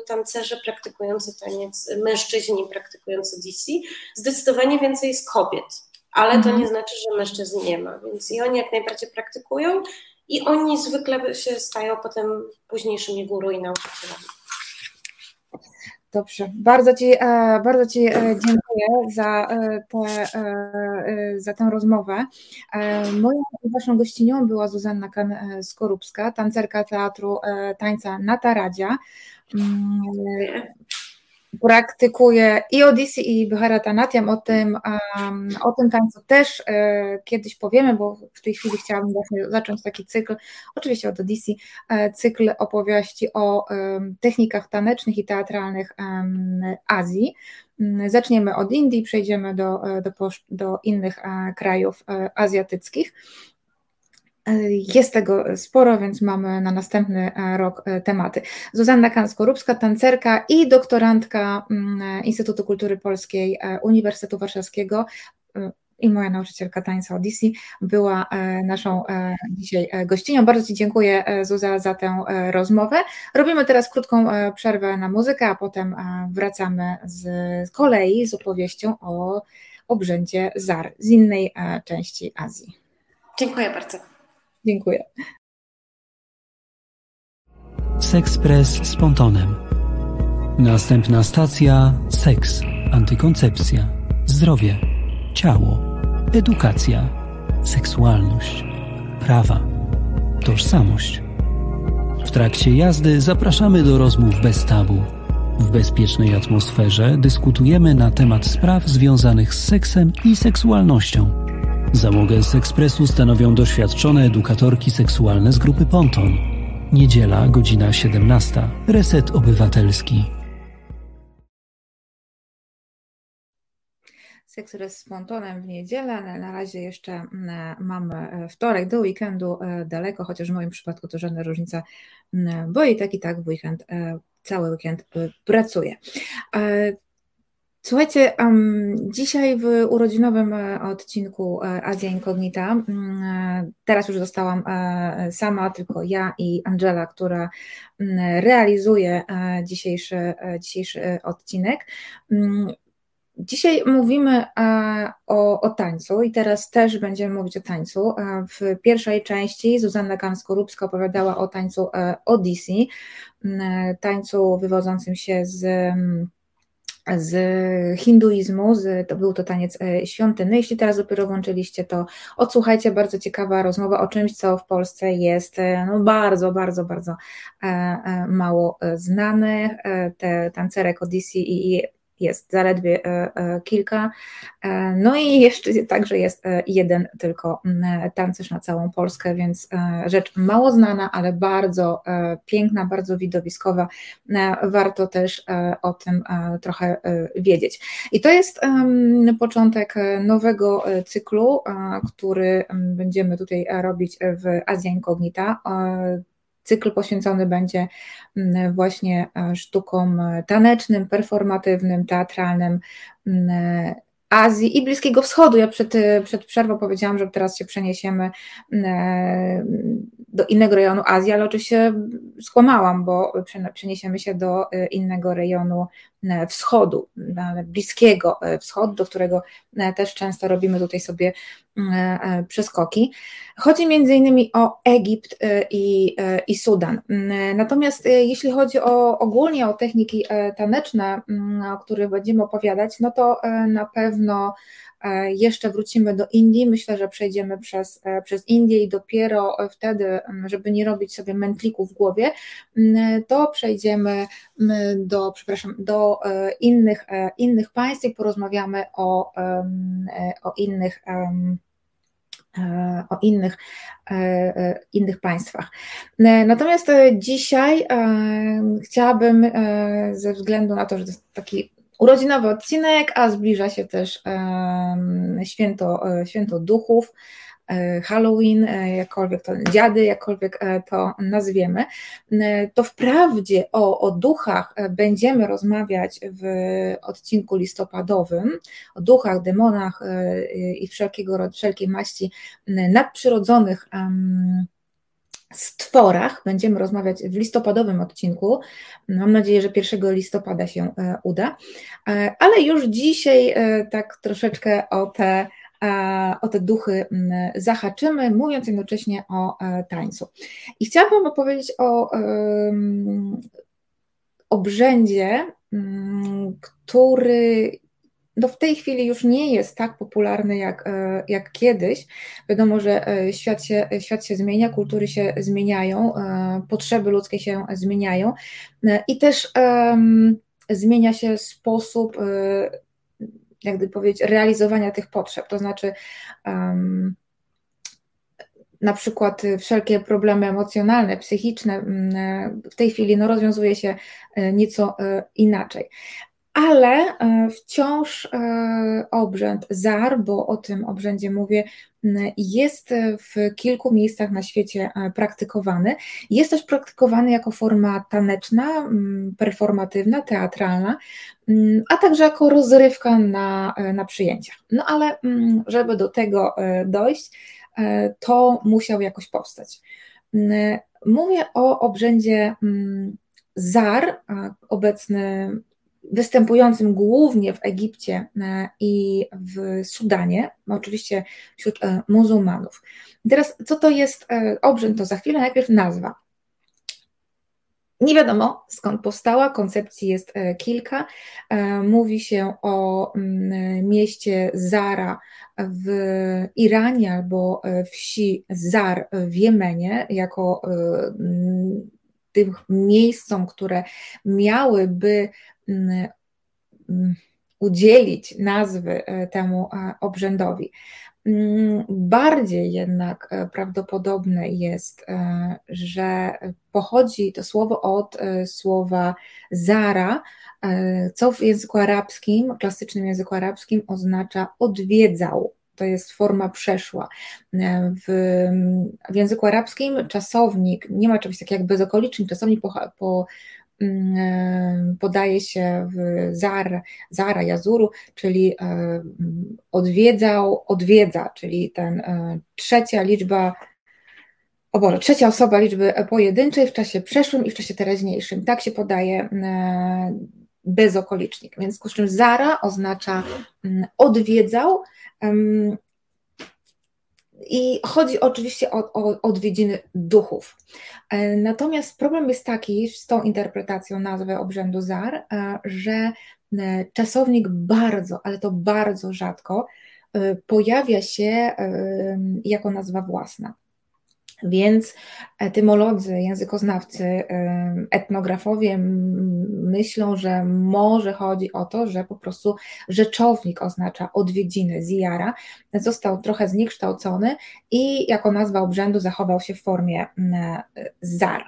tancerze praktykujący taniec, mężczyźni praktykujący DC, zdecydowanie więcej jest kobiet, ale to mhm. nie znaczy, że mężczyzn nie ma, więc i oni jak najbardziej praktykują i oni zwykle się stają potem późniejszymi guru i nauczycielami. Dobrze, bardzo Ci, e, bardzo Ci e, dziękuję za, e, te, za tę rozmowę. Moją Waszą gościnią była Zuzanna Kan-Skorupska, tancerka teatru tańca na Praktykuję i Odyssey i Bharatanatyam, o tym, um, o tym tańcu też e, kiedyś powiemy, bo w tej chwili chciałabym właśnie zacząć taki cykl, oczywiście od Odyssey, e, cykl opowieści o technikach tanecznych i teatralnych Azji. Mm, zaczniemy od Indii, przejdziemy do, e, do, do innych krajów azjatyckich. Jest tego sporo, więc mamy na następny e, rok e, tematy. Zuzanna Kan-Skorupska, tancerka i doktorantka mm, Instytutu Kultury Polskiej e, Uniwersytetu Warszawskiego i moja nauczycielka tańca Odyssey była naszą dzisiaj gościnią. Bardzo Ci dziękuję Zuza za tę rozmowę. Robimy teraz krótką przerwę na muzykę, a potem wracamy z kolei z opowieścią o obrzędzie ZAR z innej części Azji. Dziękuję bardzo. Dziękuję. Sekspres z pontonem. Następna stacja seks, antykoncepcja, zdrowie, ciało, edukacja, seksualność, prawa, tożsamość. W trakcie jazdy zapraszamy do rozmów bez tabu. W bezpiecznej atmosferze dyskutujemy na temat spraw związanych z seksem i seksualnością Załogę z ekspresu stanowią doświadczone edukatorki seksualne z grupy Ponton. Niedziela, godzina 17. Reset Obywatelski. Sekres z pontonem w niedzielę, na razie jeszcze mm, mamy e, wtorek do weekendu e, daleko, chociaż w moim przypadku to żadna różnica, mm, bo i tak i tak w weekend, e, cały weekend pracuję. Słuchajcie, um, dzisiaj w urodzinowym e, odcinku e, Azja Incognita, mm, e, teraz już zostałam sama, tylko ja i Angela, która mm, realizuje dzisiejszy, dzisiejszy odcinek. Mm, dzisiaj mówimy o, o, tańcu i teraz też będziemy mówić o tańcu. W pierwszej części Zuzanna Kamsko-Rubska opowiadała o tańcu Odyssey, tańcu wywodzącym się z z hinduizmu, z, to był to taniec świątynny. Jeśli teraz dopiero włączyliście, to odsłuchajcie, bardzo ciekawa rozmowa o czymś, co w Polsce jest no, bardzo, bardzo, bardzo mało znane. Te tancerek Odyssey i jest zaledwie e, e, kilka. E, no i jeszcze także jest jeden tylko mm, tancerz na całą Polskę, więc rzecz mało znana, ale bardzo piękna, bardzo widowiskowa. Warto też o tym trochę wiedzieć. I to jest początek nowego cyklu, który będziemy tutaj robić w Azja Incognita. Cykl poświęcony będzie mm, właśnie e, sztukom e, tanecznym, performatywnym, teatralnym mm, Azji i Bliskiego Wschodu. Ja przed, przed przerwą powiedziałam, że teraz się przeniesiemy mm, do innego rejonu Azji, ale oczywiście skłamałam, bo przeniesiemy się do e, innego rejonu e, wschodu, bliskiego e, wschodu, do którego też często robimy tutaj sobie przeskoki. Chodzi między innymi o Egipt i, i Sudan. Natomiast jeśli chodzi o ogólnie o techniki taneczne, mm, o których będziemy opowiadać, no to na pewno E, jeszcze wrócimy do Indii. Myślę, że przejdziemy przez, e, przez Indię i dopiero wtedy, żeby nie robić sobie mętlików w głowie, to przejdziemy do, przepraszam, do e, innych, innych państw i porozmawiamy o, o innych o innych, innych państwach. Natomiast dzisiaj chciałabym, ze względu na to, że to jest taki urodzinowy odcinek, a zbliża się też święto, e, święto duchów, e, Halloween, e, jakkolwiek to dziady, jakkolwiek to nazwiemy, to wprawdzie o, o duchach będziemy rozmawiać w odcinku listopadowym, o duchach, demonach i wszelkiego, wszelkiej maści nadprzyrodzonych stworach będziemy rozmawiać w listopadowym odcinku. Mam nadzieję, że 1 listopada się e, uda. E, ale już dzisiaj e, tak troszeczkę o te, o te duchy zahaczymy, mówiąc jednocześnie o tańcu. I chciałabym opowiedzieć o obrzędzie, który no w tej chwili już nie jest tak popularny jak, e, jak kiedyś. Wiadomo, że e, świat się, świat się zmienia, kultury się zmieniają, e, potrzeby ludzkie się zmieniają i też um, zmienia się sposób, jak gdyby powiedzieć, realizowania tych potrzeb. To znaczy, um, na przykład wszelkie problemy emocjonalne, psychiczne w tej chwili no, rozwiązuje się nieco inaczej ale e, wciąż e, obrzęd ZAR, bo o tym obrzędzie mówię, jest w kilku miejscach na świecie e, praktykowany. Jest też praktykowany jako forma taneczna, performatywna, teatralna, a także jako rozrywka na, na przyjęciach. No ale żeby do tego dojść, to musiał jakoś powstać. Mówię o obrzędzie ZAR, obecny występującym głównie w Egipcie e, i w Sudanie, oczywiście wśród e, muzułmanów. Teraz, co to jest e, obrzęd, to za chwilę, najpierw nazwa. Nie wiadomo skąd powstała, koncepcji jest kilka. Mówi się o mm, mieście Zara w Iranie albo wsi Zar w Jemenie, jako tym miejscom, które miałyby udzielić nazwy e, temu e, obrzędowi. Mm, bardziej jednak e, prawdopodobne jest, że pochodzi to słowo od słowa zara, co w języku arabskim, klasycznym języku arabskim oznacza odwiedzał. To jest forma przeszła. W, w języku arabskim czasownik, nie ma czegoś takiego jak bezokoliczny, czasownik po, po Mm, podaje się w zar, zara, jazuru, czyli e, odwiedzał, odwiedza, czyli ten e, trzecia liczba, o Boże, trzecia osoba liczby pojedynczej w czasie przeszłym i w czasie teraźniejszym. Tak się podaje bezokolicznik. Więc z czym zara oznacza mm, odwiedzał, i chodzi oczywiście o, o odwiedziny duchów. E, natomiast problem jest taki z tą interpretacją nazwy obrzędu Zar, e, że czasownik bardzo, ale to bardzo rzadko pojawia się jako nazwa własna. Więc etymolodzy, językoznawcy, etnografowie myślą, że może chodzi o to, że po prostu rzeczownik oznacza odwiedziny, zjara, został trochę zniekształcony i jako nazwa obrzędu zachował się w formie zar.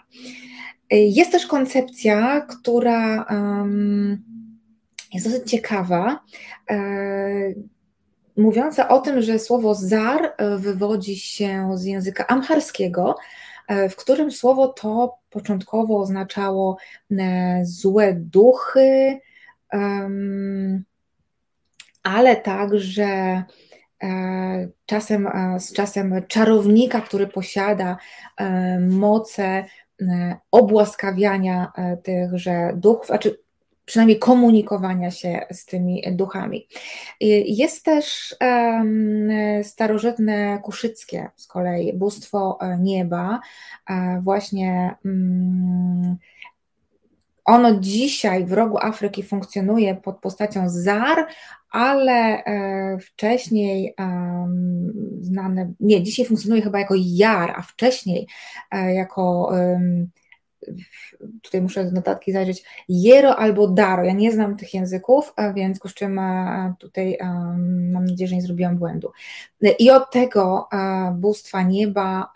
Jest też koncepcja, która jest dosyć ciekawa, e, mówiąca o tym, że słowo zar e, wywodzi się z języka amharskiego, e, w którym słowo to początkowo oznaczało e, złe duchy, ale także czasem, z czasem czarownika, który posiada moce obłaskawiania tychże duchów, znaczy przynajmniej komunikowania się z tymi duchami. Jest też starożytne kuszyckie z kolei, bóstwo e, nieba, e, właśnie mm, ono dzisiaj w rogu Afryki funkcjonuje pod postacią Zar, ale e, wcześniej znane, nie, dzisiaj funkcjonuje chyba jako Jar, a wcześniej jako tutaj muszę z notatki zajrzeć, Jero albo Daro. Ja nie znam tych języków, więc koszczym tutaj mam nadzieję, że nie zrobiłam błędu. I od tego bóstwa nieba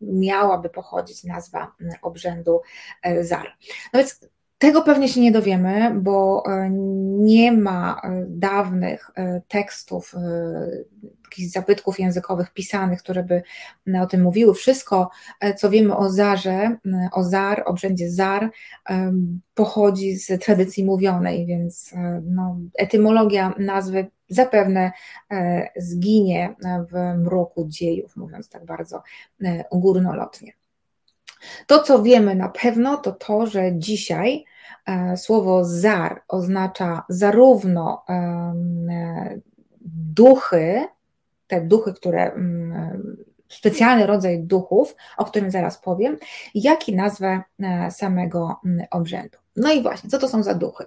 miałaby pochodzić nazwa obrzędu e, Zar. No więc tego pewnie się nie dowiemy, bo e, nie ma e, dawnych tekstów jakichś zabytków językowych pisanych, które by o tym mówiły. Wszystko, e, co wiemy o Zarze, o Zar, obrzędzie Zar, pochodzi z tradycji mówionej, więc e, no, etymologia nazwy zapewne e, zginie w mroku dziejów, mówiąc tak bardzo górnolotnie. To, co wiemy na pewno, to to, że dzisiaj słowo zar oznacza zarówno duchy, te duchy, które mm, specjalny rodzaj duchów, o którym zaraz powiem, jak i nazwę e, samego obrzędu. No i właśnie, co to są za duchy?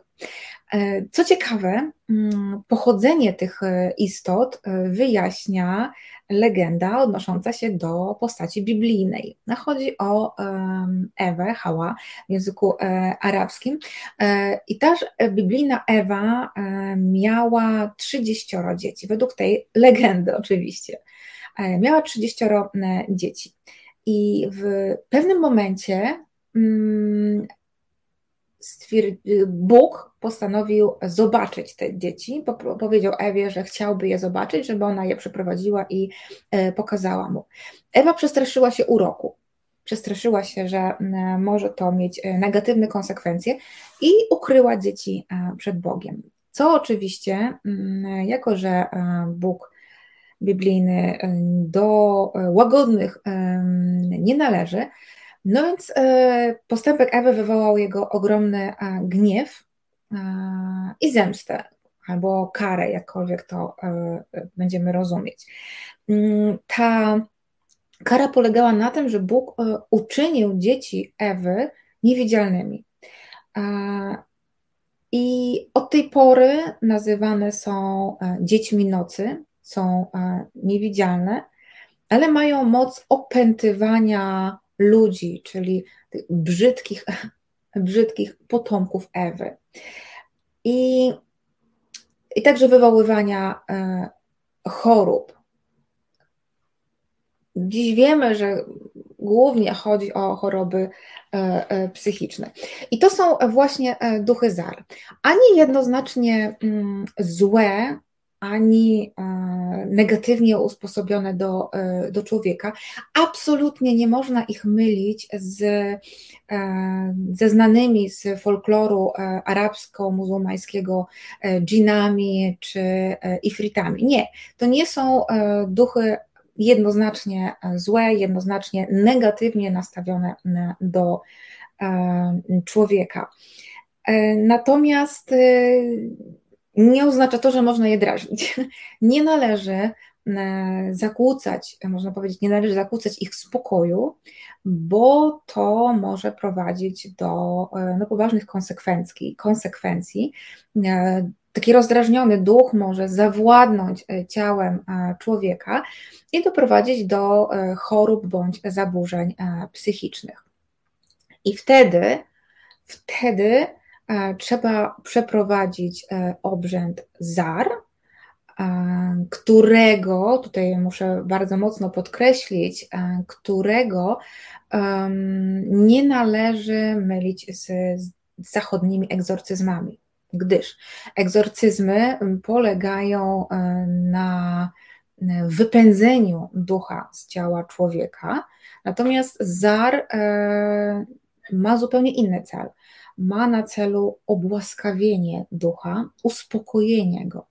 E, co ciekawe, mm, pochodzenie tych e, istot wyjaśnia legenda odnosząca się do postaci biblijnej. Chodzi o Ewę, Hała w języku arabskim. I ta biblijna Ewa miała 30 dzieci, według tej legendy oczywiście. Miała 30 dzieci. I w pewnym momencie mm, Bóg postanowił zobaczyć te dzieci. Powiedział Ewie, że chciałby je zobaczyć, żeby ona je przeprowadziła i e, pokazała mu. Ewa przestraszyła się uroku. Przestraszyła się, że może to mieć e, negatywne konsekwencje i ukryła dzieci e, przed Bogiem. Co oczywiście, jako że Bóg biblijny do łagodnych nie należy, no więc e, postępek Ewy wywołał jego ogromny e, gniew e, i zemstę, albo karę, jakkolwiek to będziemy rozumieć. Mm, ta kara polegała na tym, że Bóg uczynił dzieci Ewy niewidzialnymi. I od tej pory nazywane są dziećmi nocy, są niewidzialne, ale mają moc opętywania ludzi, czyli tych brzydkich, brzydkich potomków Ewy. I, i także wywoływania e, chorób. Dziś wiemy, że głównie chodzi o choroby e, e, psychiczne. I to są właśnie duchy zar. Ani jednoznacznie mm, złe, ani e, negatywnie usposobione do, e, do człowieka. Absolutnie nie można ich mylić z, e, ze znanymi z folkloru arabsko-muzułmańskiego dżinami czy ifritami. Nie, to nie są duchy jednoznacznie złe, jednoznacznie negatywnie nastawione do człowieka. Natomiast nie oznacza to, że można je drażnić. Nie należy zakłócać, można powiedzieć, nie należy zakłócać ich spokoju, bo to może prowadzić do no, poważnych konsekwencji. konsekwencji. Taki rozdrażniony duch może zawładnąć ciałem człowieka i doprowadzić do chorób bądź zaburzeń psychicznych. I wtedy, wtedy trzeba przeprowadzić obrzęd ZAR, którego, tutaj muszę bardzo mocno podkreślić, którego nie należy mylić z, zachodnimi egzorcyzmami, gdyż egzorcyzmy polegają na wypędzeniu ducha z ciała człowieka, natomiast ZAR e, ma zupełnie inny cel. Ma na celu obłaskawienie ducha, uspokojenie go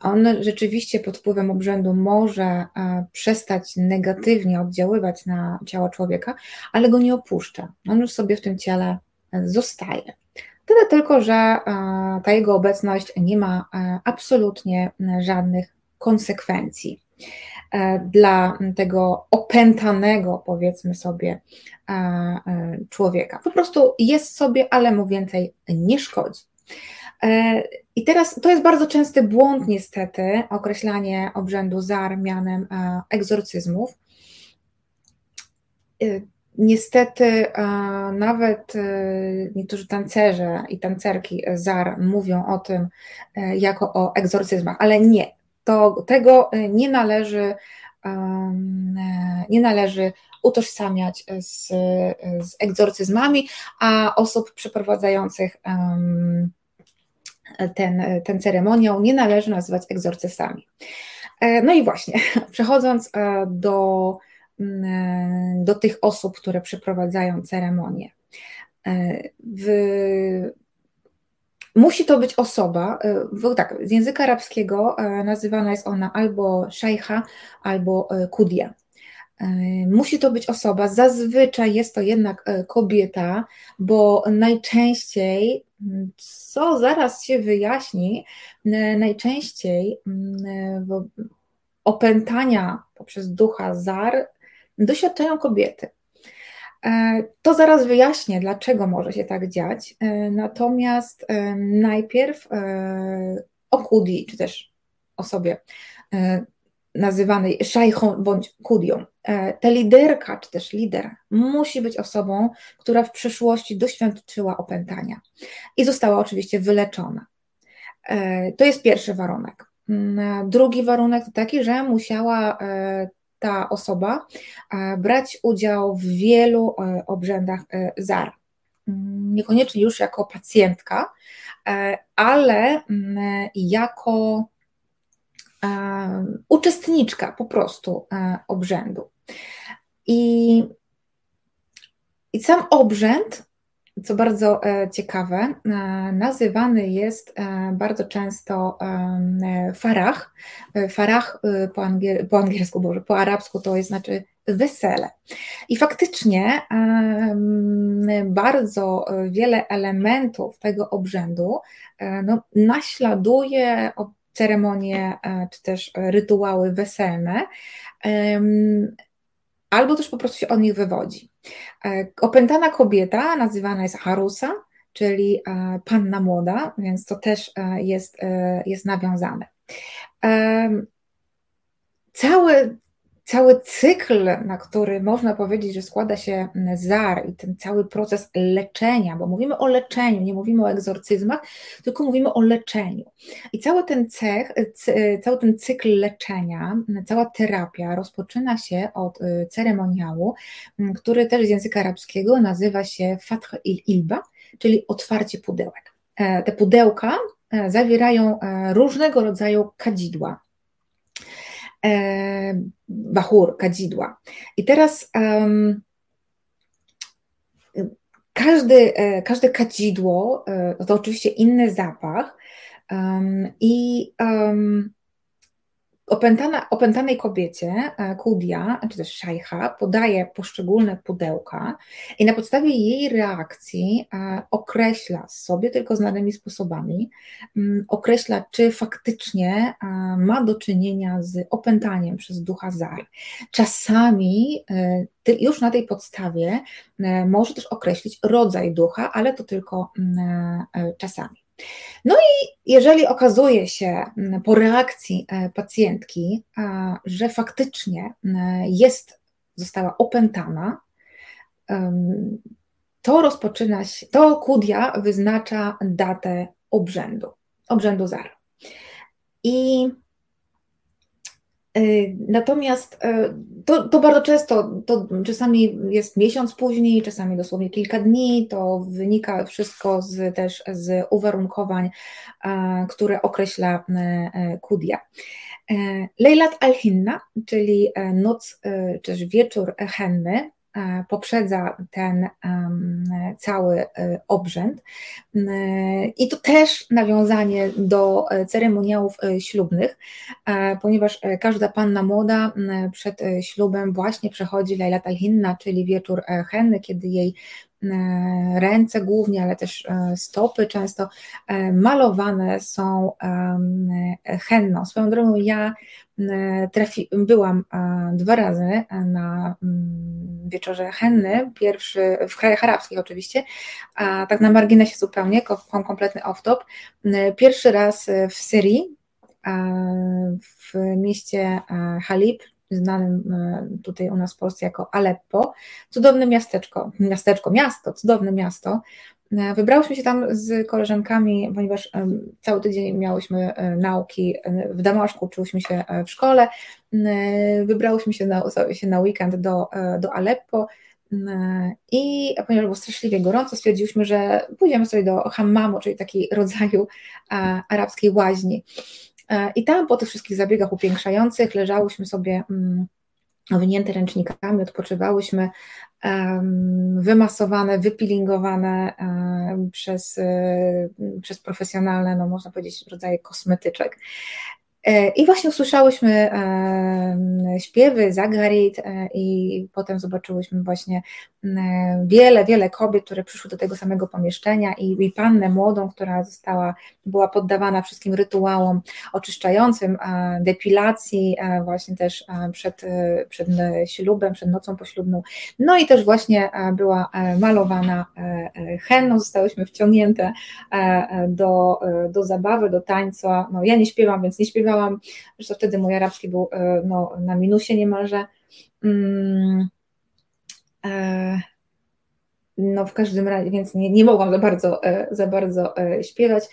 on rzeczywiście pod wpływem obrzędu może e, przestać negatywnie oddziaływać na ciało człowieka, ale go nie opuszcza. On już sobie w tym ciele e, zostaje. Tyle tylko, że e, ta jego obecność nie ma absolutnie żadnych konsekwencji dla tego opętanego, powiedzmy sobie, człowieka. Po prostu jest sobie, ale mu więcej nie szkodzi. E, I teraz to jest bardzo częsty błąd, niestety, określanie obrzędu ZAR mianem e, egzorcyzmów. E, niestety nawet niektórzy tancerze i tancerki ZAR mówią o tym jako o egzorcyzmach, ale nie, to, tego nie należy, nie należy utożsamiać z, z egzorcyzmami, a osób przeprowadzających ten, ten ceremoniał nie należy nazywać egzorcystami. E, no i właśnie, przechodząc e, do, do tych osób, które przeprowadzają ceremonię. E, w, musi to być osoba, tak, z języka arabskiego nazywana jest ona albo szejcha, albo kudia. Musi to być osoba, zazwyczaj jest to jednak kobieta, bo najczęściej co zaraz się wyjaśni, najczęściej opętania poprzez ducha zar doświadczają kobiety. E, to zaraz wyjaśnię, dlaczego może się tak dziać. E, natomiast e, najpierw o Kudi, czy też osobie nazywanej szajchą bądź kudią. Ta liderka, czy też lider, musi być osobą, która w przeszłości doświadczyła opętania i została oczywiście wyleczona. To jest pierwszy warunek. Mm, drugi warunek to taki, że musiała ta osoba brać udział w wielu obrzędach ZAR. Mm, niekoniecznie już jako pacjentka, ale mm, jako uczestniczka po prostu e, obrzędu. I, i sam obrzęd, co bardzo e, ciekawe, e, nazywany jest bardzo często farach. Farach po, angiel, po angielsku, boże, po arabsku to jest znaczy wesele. I faktycznie bardzo wiele elementów tego obrzędu no, naśladuje ceremonie e, czy też rytuały weselne, albo też po prostu się od nich wywodzi. E, opętana kobieta nazywana jest harusa, czyli e, panna młoda, więc to też jest, jest nawiązane. Cały cały cykl, na który można powiedzieć, że składa się ZAR i ten cały proces leczenia, bo mówimy o leczeniu, nie mówimy o egzorcyzmach, tylko mówimy o leczeniu. I cały ten cech, cały ten cykl leczenia, cała terapia rozpoczyna się od y, ceremoniału, który też z języka arabskiego nazywa się Fath il-Ilba, czyli otwarcie pudełek. E, te pudełka e, zawierają e, różnego rodzaju kadzidła, bahur, kadzidła. I teraz um, każdy, e, każde kadzidło e, to oczywiście inny zapach um, i um, opętana, opętanej kobiecie e, Kudia, czy też Szajcha, podaje poszczególne pudełka i na podstawie jej reakcji e, określa sobie tylko znanymi sposobami, mm, określa, czy faktycznie e, ma do czynienia z opętaniem przez ducha Zar. Czasami już na tej podstawie może też określić rodzaj ducha, ale to tylko mm, czasami. No i jeżeli okazuje się mm, po reakcji e, pacjentki, że faktycznie jest, została opętana, to rozpoczyna się, to Kudia wyznacza datę obrzędu, obrzędu zar. I natomiast y, to, to, bardzo często, to czasami jest miesiąc później, czasami dosłownie kilka dni, to wynika wszystko z, też z uwarunkowań, które określa e, Kudia. Lejlat al-Hinna, czyli noc, czy też wieczór Henny, poprzedza ten cały e, obrzęd. E, I to też nawiązanie do ceremoniałów ślubnych, ponieważ każda panna młoda przed ślubem właśnie przechodzi Lejlat al-Hinna, czyli wieczór henny, kiedy jej ręce głównie, ale też stopy często malowane są henną. Swoją drogą ja trafi, byłam dwa razy na wieczorze henny, pierwszy w krajach arabskich oczywiście, a tak na marginesie zupełnie, kompletny off-top. Pierwszy raz w Syrii, w mieście Halib, znanym tutaj u nas w Polsce jako Aleppo. Cudowne miasteczko, miasteczko, miasto, cudowne miasto. Wybrałyśmy się tam z koleżankami, ponieważ cały tydzień miałyśmy e, nauki w Damaszku, uczyłyśmy się e, w szkole. Wybrałyśmy się na, się na weekend do, e, do Aleppo. I ponieważ było straszliwie gorąco, stwierdziliśmy, że pójdziemy sobie do hammamu, czyli takiej rodzaju arabskiej łaźni. I tam po tych wszystkich zabiegach upiększających leżałyśmy sobie owinięte ręcznikami, odpoczywałyśmy, wymasowane, wypilingowane przez, e, przez profesjonalne, no można powiedzieć, rodzaje kosmetyczek. E, I właśnie usłyszałyśmy śpiewy Zagarit e, i potem zobaczyłyśmy właśnie wiele, wiele kobiet, które przyszły do tego samego pomieszczenia i, i pannę młodą, która została, była poddawana wszystkim rytuałom oczyszczającym, depilacji właśnie też przed, przed ślubem, przed nocą poślubną. No i też właśnie była malowana henną, zostałyśmy wciągnięte do, do zabawy, do tańca. No ja nie śpiewam, więc nie śpiewałam że zresztą wtedy mój arabski był e, no, na minusie niemalże. Mm, e, no w każdym razie, więc nie, nie mogłam za bardzo, e, za bardzo śpiewać,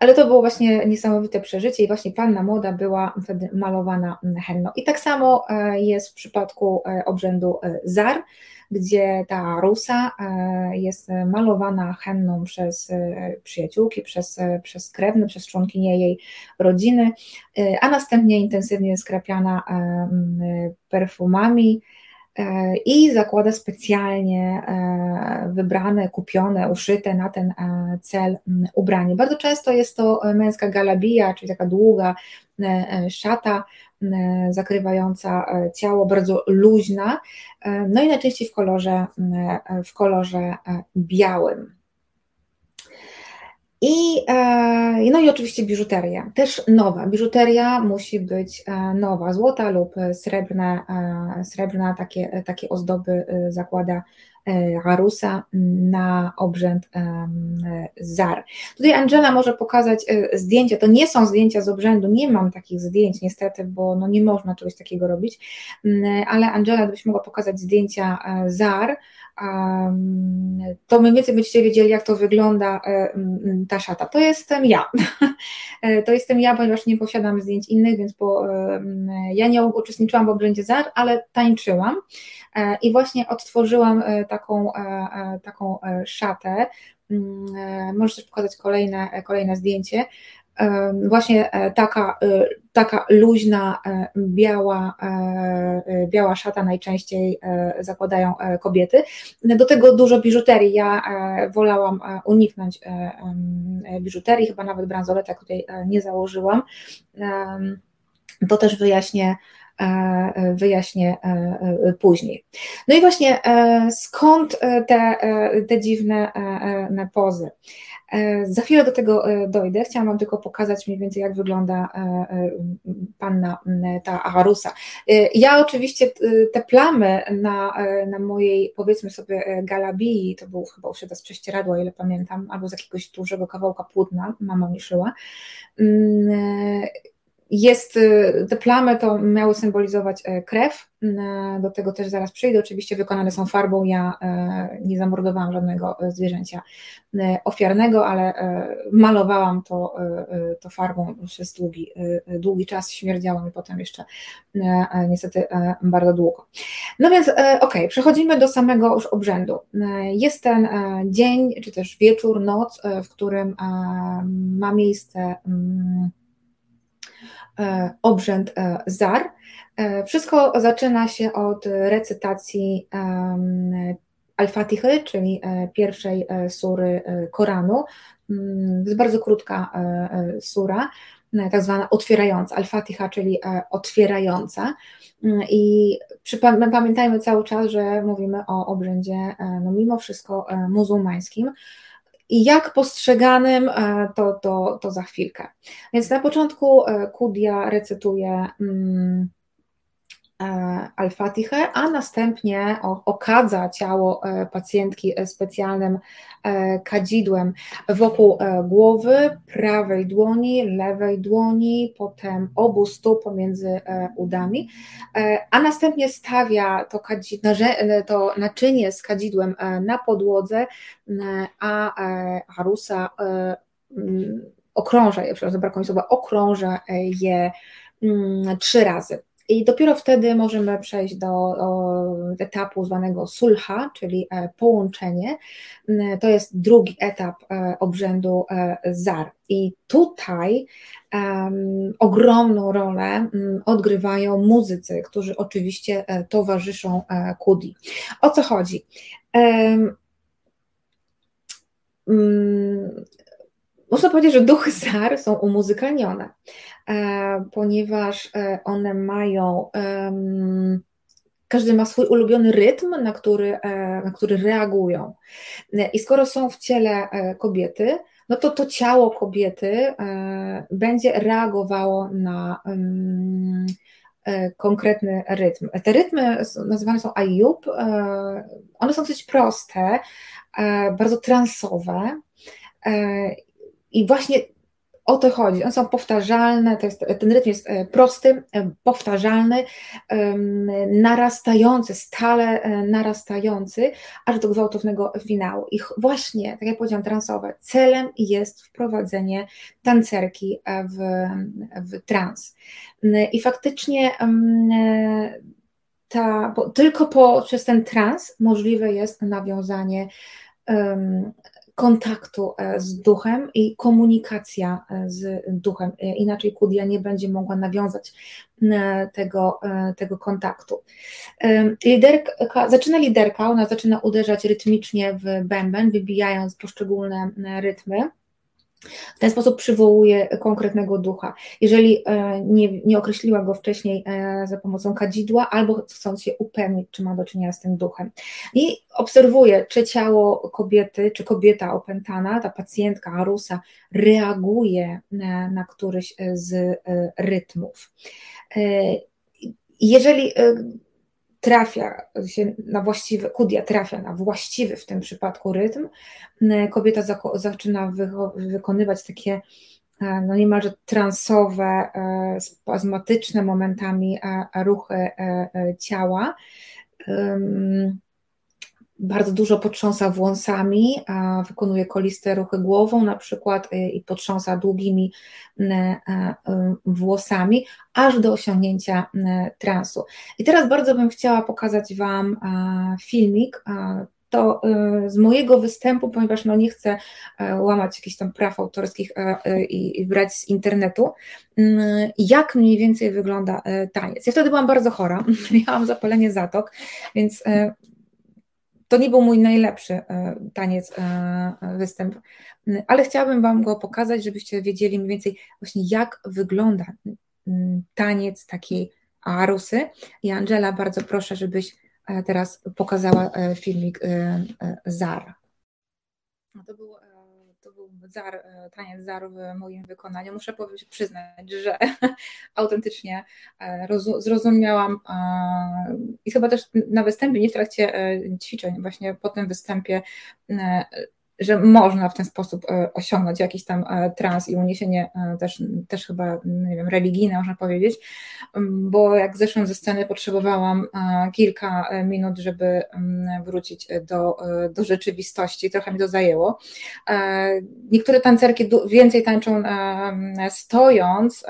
ale to było właśnie niesamowite przeżycie i właśnie panna młoda była wtedy malowana henną. I tak samo jest w przypadku obrzędu zar, gdzie ta rusa e, jest malowana henną przez e, przyjaciółki, przez, e, przez krewne, przez członkinie jej rodziny, a następnie intensywnie skrapiana perfumami i zakłada specjalnie wybrane, kupione, uszyte na ten cel ubranie. Bardzo często jest to męska galabija, czyli taka długa szata E, zakrywająca e, ciało, bardzo luźna, e, no i najczęściej w kolorze, w kolorze białym. I, no i oczywiście biżuteria, też nowa. Biżuteria musi być nowa, złota lub srebrna, srebrna takie, takie ozdoby zakłada Harusa na obrzęd Zar. Tutaj Angela może pokazać e, zdjęcia, to nie są zdjęcia z obrzędu, nie mam takich zdjęć niestety, bo no nie można czegoś takiego robić, ale Angela, gdybyś mogła pokazać zdjęcia e, Zar, to mniej więcej będziecie wiedzieli, jak to wygląda e, ta szata. To jestem ja. To jestem ja, ponieważ nie posiadam zdjęć innych, więc bo ja nie uczestniczyłam w obrzędzie ZAR, ale tańczyłam i właśnie odtworzyłam taką, taką szatę. Możesz też pokazać kolejne, kolejne zdjęcie właśnie e, taka, e, taka luźna, e, biała, biała szata najczęściej zakładają kobiety. Do tego dużo biżuterii. Ja wolałam uniknąć biżuterii, chyba nawet bransoletek tutaj nie założyłam To też wyjaśnię, wyjaśnię później. No i właśnie skąd te, te dziwne pozy? Za chwilę do tego dojdę. Chciałam Wam tylko pokazać mniej więcej, jak wygląda panna ta Aharusa. Ja oczywiście te plamy na, na mojej, powiedzmy sobie, galabii, to był chyba uszyte z prześcieradła, ile pamiętam, albo z jakiegoś dużego kawałka płótna, mama mi szyła jest, y, te plamy to miały symbolizować e, krew, do tego też zaraz przyjdę, oczywiście wykonane są farbą, ja e, nie zamordowałam żadnego e, zwierzęcia ofiarnego, ale malowałam to, to farbą przez długi, długi czas, śmierdziało mi potem jeszcze niestety bardzo długo. No więc ok, przechodzimy do samego już obrzędu. Jest ten dzień, czy też wieczór, noc, w którym ma miejsce mm, E, obrzęd e, zar. E, wszystko zaczyna się od recytacji Al-Fatichy, czyli pierwszej sury Koranu. Mm, to jest bardzo krótka sura, tak zwana otwierająca, Al-Fatiha, czyli otwierająca. Mm, I pamiętajmy cały czas, że mówimy o obrzędzie, no mimo wszystko muzułmańskim i jak postrzeganym, e, to, to, to za chwilkę. Więc na początku e, Kudia recytuje mm, E, Al-Fatihę, a następnie okadza ciało e, pacjentki specjalnym e, kadzidłem wokół głowy, prawej dłoni, lewej dłoni, potem obu stóp pomiędzy udami, a następnie stawia to, to naczynie z kadzidłem na podłodze, a Harusa okrąża je, przepraszam, brakuje słowa, okrąża je mm, trzy razy. I dopiero wtedy możemy przejść do, etapu zwanego sulha, czyli e, połączenie. Mm, to jest drugi etap e, obrzędu e, zar. I tutaj ogromną rolę um, odgrywają muzycy, którzy oczywiście towarzyszą Kudi. O co chodzi? Um, można powiedzieć, że duchy Zar są umuzykalnione, e, ponieważ e, one mają, każdy ma swój ulubiony rytm, na który, e, na który reagują. I skoro są w ciele kobiety, no to to ciało kobiety będzie reagowało na konkretny rytm. Te rytmy nazywane są ayub, one są dosyć proste, bardzo transowe i właśnie o to chodzi. One są powtarzalne, to jest, ten rytm jest e, prosty, e, powtarzalny, narastający, stale e, narastający, aż do gwałtownego finału. I właśnie, tak jak powiedziałam, transowe, celem jest wprowadzenie tancerki w, w trans. I faktycznie ta, tylko poprzez ten trans możliwe jest nawiązanie kontaktu e, z duchem i komunikacja e, z duchem. E, inaczej Kudia nie będzie mogła nawiązać tego, tego kontaktu. Liderka, zaczyna liderka, ona zaczyna uderzać rytmicznie w bęben, wybijając poszczególne rytmy. W ten sposób przywołuje konkretnego ducha. Jeżeli e, nie, nie określiła go wcześniej e, za pomocą kadzidła, albo chcąc się upewnić, czy ma do czynienia z tym duchem. I obserwuje, czy ciało kobiety, czy kobieta opętana, ta pacjentka Arusa, reaguje na, na któryś z e, rytmów. Jeżeli trafia się na właściwy, kudia trafia na właściwy w tym przypadku rytm, kobieta zaczyna wykonywać takie e, no niemalże transowe, e, spazmatyczne momentami e, ruchy ciała bardzo dużo potrząsa włosami, wykonuje koliste ruchy głową na przykład y, i potrząsa długimi y, y, włosami, aż do osiągnięcia transu. I teraz bardzo bym chciała pokazać Wam filmik, to z mojego występu, ponieważ no nie chcę łamać jakichś tam praw autorskich i brać z internetu, jak mniej więcej wygląda taniec. Ja wtedy byłam bardzo chora, miałam zapalenie zatok, więc to nie był mój najlepszy e, taniec, e, e, występ, ale chciałabym Wam go pokazać, żebyście wiedzieli mniej więcej właśnie jak wygląda taniec takiej Arusy. I Angela, bardzo proszę, żebyś teraz pokazała filmik Zar. No to zar, taniec zar w moim wykonaniu. Muszę przyznać, że autentycznie zrozumiałam i chyba też na występie, nie w trakcie ćwiczeń, właśnie po tym występie że można w ten sposób e, osiągnąć jakiś tam e, trans i uniesienie e, też, też chyba, nie wiem, religijne, można powiedzieć, bo jak zeszłam ze sceny, potrzebowałam kilka minut, żeby wrócić do, do rzeczywistości, trochę mi to zajęło. Niektóre tancerki więcej tańczą stojąc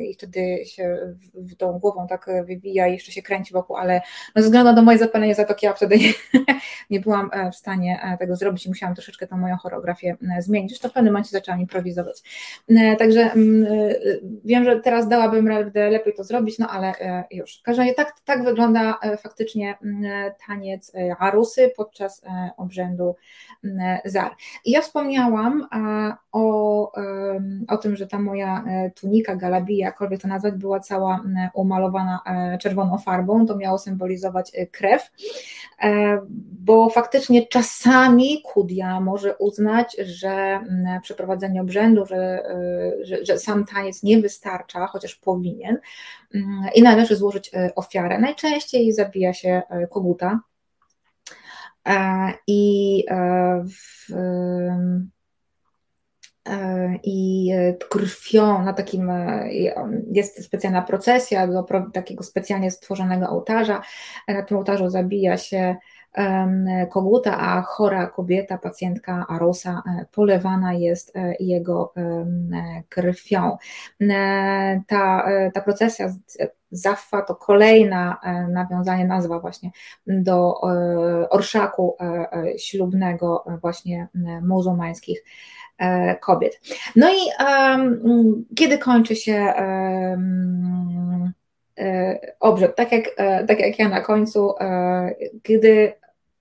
i wtedy się tą głową tak wywija i jeszcze się kręci wokół, ale no, ze względu na moje zapalenie zatoki ja wtedy nie, nie byłam w stanie tego zrobić i musiałam troszeczkę tą moją choreografię e, zmienić. To w pewnym momencie zaczęłam improwizować. E, także mm, e, wiem, że teraz dałabym radę lepiej to zrobić, no ale już. W każdym razie tak, tak wygląda faktycznie mm, taniec arusy podczas obrzędu mm, zar. Ja wspomniałam o, o tym, że ta moja tunika, galabija, jakkolwiek to nazwać, była cała umalowana czerwoną farbą, to miało symbolizować krew, bo faktycznie czasami kudia może uznać, że mm, przeprowadzenie obrzędu, że, y, że, że sam taniec nie wystarcza, chociaż powinien, mm, i należy złożyć y, ofiarę. Najczęściej zabija się y, koguta. E, I w, i krwią na takim jest specjalna procesja do takiego specjalnie stworzonego ołtarza. Na tym ołtarzu zabija się koguta, a chora kobieta, pacjentka Arosa e, polewana jest e, jego krwią. E, ta, ta procesja Zaffa to kolejna nawiązanie, nazwa właśnie do orszaku ślubnego właśnie muzułmańskich kobiet. No i kiedy kończy się obrzęd, tak jak, tak jak ja na końcu, kiedy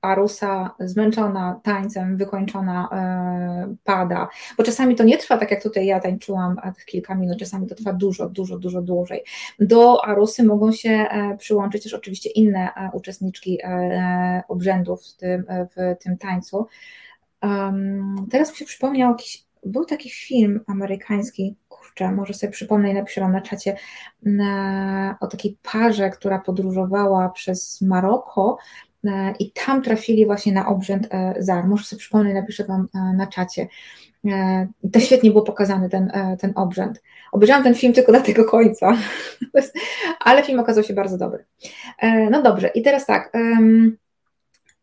Arusa zmęczona tańcem, wykończona e, pada, bo czasami to nie trwa tak jak tutaj ja tańczyłam kilka minut, czasami to trwa dużo, dużo, dużo dłużej. Do Arusy mogą się e, przyłączyć też oczywiście inne e, uczestniczki obrzędów w tym, w tym tańcu. Teraz mi się przypomniał jakiś, był taki film amerykański, może sobie przypomnę i napiszę Wam na czacie, na, o takiej parze, która podróżowała przez Maroko E, i tam trafili właśnie na obrzęd e, ZAR. Muszę sobie przypomnieć, napiszę Wam e, na czacie. To świetnie było pokazany ten, ten obrzęd. Obejrzałam ten film tylko do tego końca, ale film okazał się bardzo dobry. No dobrze, i teraz tak.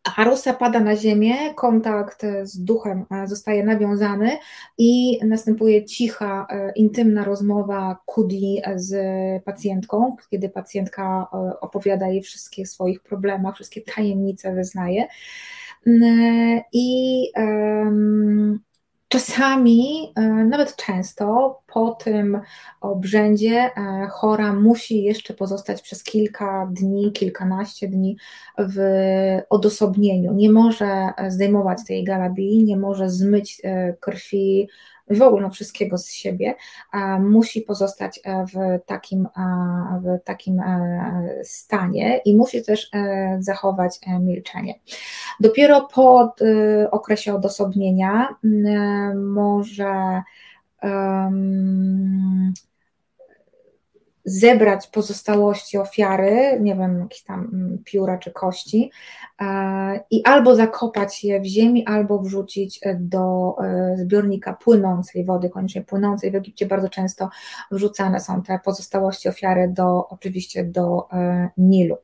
Harusa pada na ziemię, kontakt z duchem e, zostaje nawiązany i następuje cicha, e, intymna rozmowa Kudi z pacjentką, kiedy pacjentka e, opowiada jej wszystkie swoich problemach, wszystkie tajemnice wyznaje. I Czasami, e, nawet często, po tym obrzędzie e, chora musi jeszcze pozostać przez kilka dni, kilkanaście dni w odosobnieniu. Nie może zdejmować tej galabii, nie może zmyć e, krwi w ogóle no, wszystkiego z siebie, musi pozostać e, w takim, w takim e, stanie i musi też e, zachować milczenie. Dopiero po okresie odosobnienia może zebrać pozostałości ofiary, nie wiem, jakieś tam mm, pióra czy kości, e, i albo zakopać je w ziemi, albo wrzucić do e, zbiornika płynącej wody, koniecznie płynącej. W Egipcie bardzo często wrzucane są te pozostałości ofiary do, oczywiście do e, Nilu.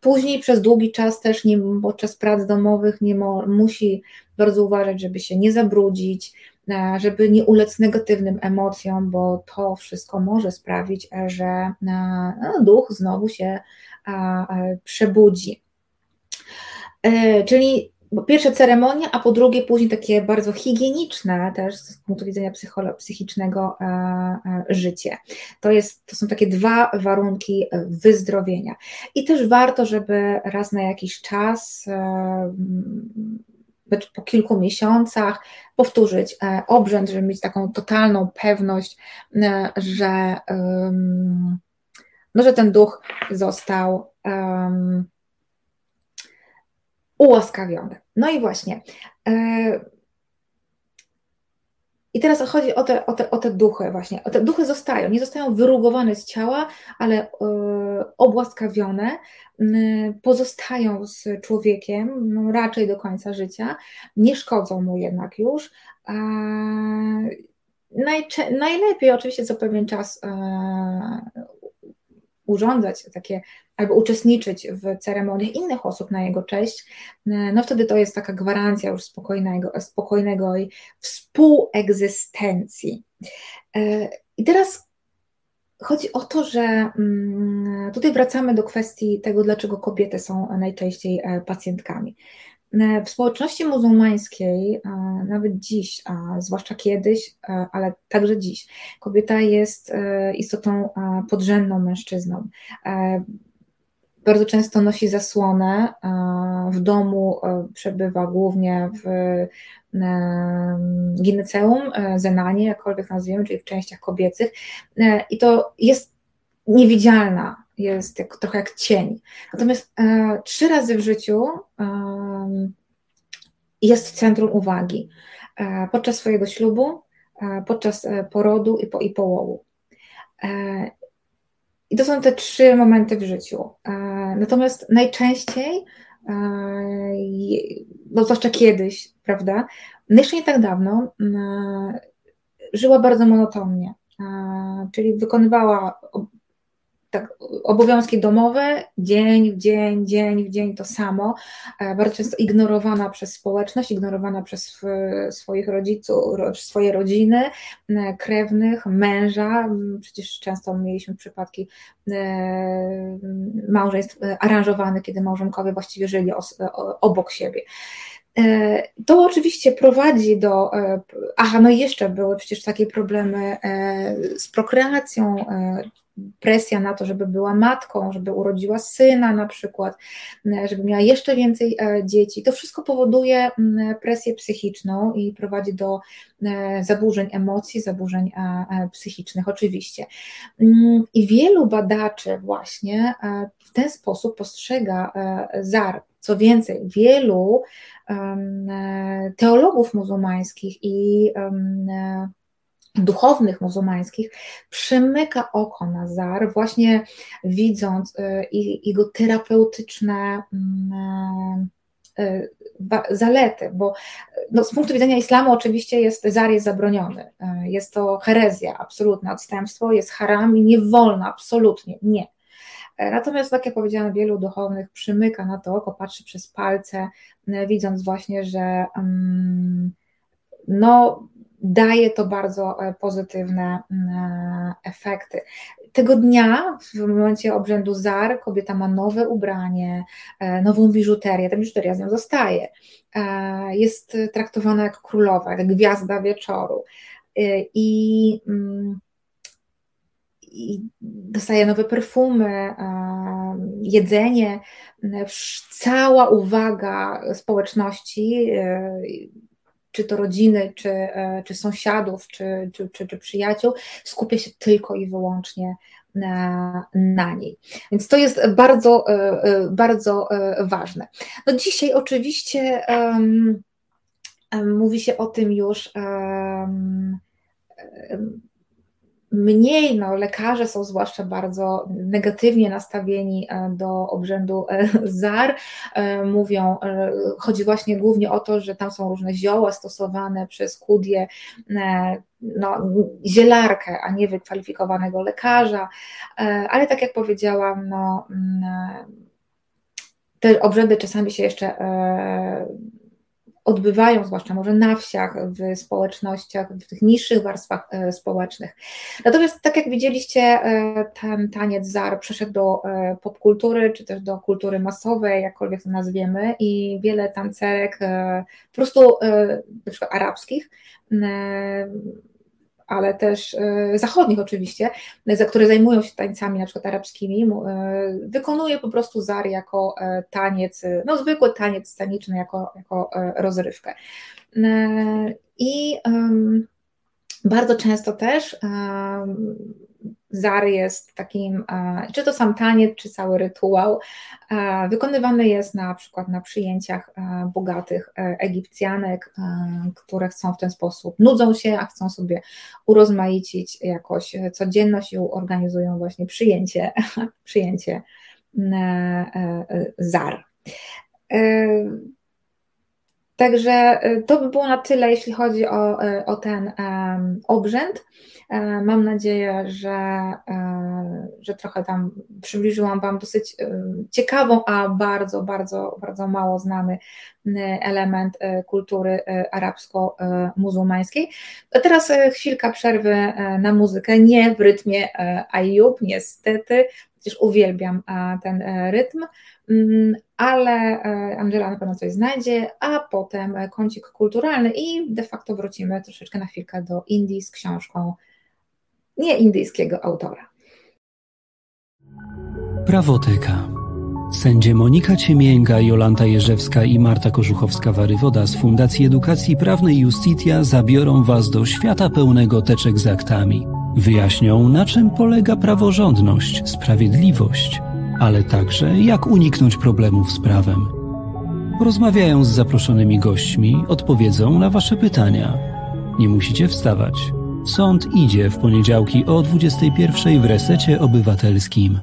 Później przez długi czas też, nie, podczas prac domowych, nie musi bardzo uważać, żeby się nie zabrudzić, E, żeby nie ulec negatywnym emocjom, bo to wszystko może sprawić, e, że e, no, duch znowu się przebudzi. Czyli po pierwsze ceremonia, a po drugie później takie bardzo higieniczne też z punktu widzenia psychicznego życie. To, jest, to są takie dwa warunki wyzdrowienia. I też warto, żeby raz na jakiś czas po kilku miesiącach powtórzyć obrzęd, żeby mieć taką totalną pewność, że, no, że ten duch został um, ułaskawiony. No i właśnie. I teraz chodzi o te, o, te, o te duchy właśnie. O te duchy zostają, nie zostają wyrugowane z ciała, ale e, obłaskawione, pozostają z człowiekiem no, raczej do końca życia, nie szkodzą mu jednak już. najlepiej oczywiście co pewien czas e, urządzać takie albo uczestniczyć w ceremoniach innych osób na jego cześć, no wtedy to jest taka gwarancja już spokojnego, spokojnego i współegzystencji. E, I teraz chodzi o to, że mm, tutaj wracamy do kwestii tego, dlaczego kobiety są najczęściej e, pacjentkami. E, w społeczności muzułmańskiej, nawet dziś, a zwłaszcza kiedyś, ale także dziś, kobieta jest istotą podrzędną mężczyzną. Bardzo często nosi zasłonę, w domu e, przebywa głównie w e, gineceum, e, zenanie, jakkolwiek nazwiemy, czyli w częściach kobiecych. I to jest niewidzialna, jest jak, trochę jak cień. Natomiast trzy razy w życiu jest w centrum uwagi. Podczas swojego ślubu, podczas porodu i, po, i połowu. I to są te trzy momenty w życiu. E, natomiast najczęściej, e, no zwłaszcza kiedyś, prawda, no jeszcze nie tak dawno, e, żyła bardzo monotonnie, czyli wykonywała tak, obowiązki domowe, dzień w dzień, dzień w dzień to samo, e, bardzo często ignorowana przez społeczność, ignorowana przez swoich rodziców, swoje rodziny, krewnych, męża. Przecież często mieliśmy przypadki e, małżeństw e, aranżowanych, kiedy małżonkowie właściwie żyli obok siebie. To oczywiście prowadzi do. Aha, no i jeszcze były przecież takie problemy z prokreacją, presja na to, żeby była matką, żeby urodziła syna na przykład, e, żeby miała jeszcze więcej e, dzieci. To wszystko powoduje presję psychiczną i prowadzi do e, zaburzeń emocji, zaburzeń psychicznych, oczywiście. Mm, I wielu badaczy właśnie w ten sposób postrzega ZAR. Co więcej, wielu teologów muzułmańskich i duchownych muzułmańskich przymyka oko na zar, właśnie widząc y, jego terapeutyczne mm, y, zalety, bo no, z punktu widzenia islamu oczywiście jest zar jest zabroniony, y, jest to herezja absolutna, odstępstwo jest haram i nie wolno, absolutnie nie. E, natomiast, tak jak powiedziałam, wielu duchownych przymyka na to oko, patrzy przez palce, widząc właśnie, że mm, no, daje to bardzo e, pozytywne mm, e, efekty. Tego dnia, w momencie obrzędu ZAR, kobieta ma nowe ubranie, e, nową biżuterię, ta biżuteria z nią zostaje. Jest traktowana jak królowa, jak gwiazda wieczoru. I, mm, i dostaje nowe perfumy, jedzenie, cała uwaga społeczności czy to rodziny, czy, e, czy sąsiadów, czy, czy, czy, czy przyjaciół, skupia się tylko i wyłącznie na, na niej. Więc to jest bardzo, e, e, bardzo ważne. No dzisiaj oczywiście um, mówi się o tym już um, mniej, no, lekarze są zwłaszcza bardzo negatywnie nastawieni e, do obrzędu e, ZAR. E, mówią, chodzi właśnie głównie o to, że tam są różne zioła stosowane przez kudie, no, zielarkę, a nie wykwalifikowanego lekarza, ale tak jak powiedziałam, no, mm, te obrzędy czasami się jeszcze odbywają, zwłaszcza może na wsiach, w społecznościach, w tych niższych warstwach e, społecznych. Natomiast tak jak widzieliście, e, ten taniec ZAR przeszedł do e, popkultury, czy też do kultury masowej, jakkolwiek to nazwiemy, i wiele tancerek po prostu na przykład arabskich ale też zachodnich oczywiście, za które zajmują się tańcami na przykład arabskimi, wykonuje po prostu zar jako taniec, no zwykły taniec sceniczny, jako, jako rozrywkę. I bardzo często też zar jest takim, e, czy to sam taniec, czy cały rytuał, e, wykonywany jest na przykład na przyjęciach e, bogatych Egipcjanek, które chcą w ten sposób, nudzą się, a chcą sobie urozmaicić jakoś codzienność i organizują właśnie przyjęcie, przyjęcie zar. Także to by było na tyle, jeśli chodzi o, o ten obrzęd. E, mam nadzieję, że, e, że trochę tam przybliżyłam Wam dosyć e, ciekawą, a bardzo, bardzo, bardzo mało znany element kultury arabsko-muzułmańskiej. A teraz chwilka przerwy na muzykę, nie w rytmie Ayub, niestety, chociaż uwielbiam ten rytm, mm, ale Angela na pewno coś znajdzie, a potem kącik kulturalny i de facto wrócimy troszeczkę na chwilkę do Indii z książką nie indyjskiego autora. Prawoteka. Sędzie Monika Ciemięga, Jolanta Jerzewska i Marta Korzuchowska-Warywoda z Fundacji Edukacji Prawnej Justitia zabiorą Was do świata pełnego teczek z aktami. Wyjaśnią, na czym polega praworządność, sprawiedliwość, ale także jak uniknąć problemów z prawem. Porozmawiają z zaproszonymi gośćmi, odpowiedzą na Wasze pytania. Nie musicie wstawać. Sąd idzie w poniedziałki o 21 w resecie obywatelskim.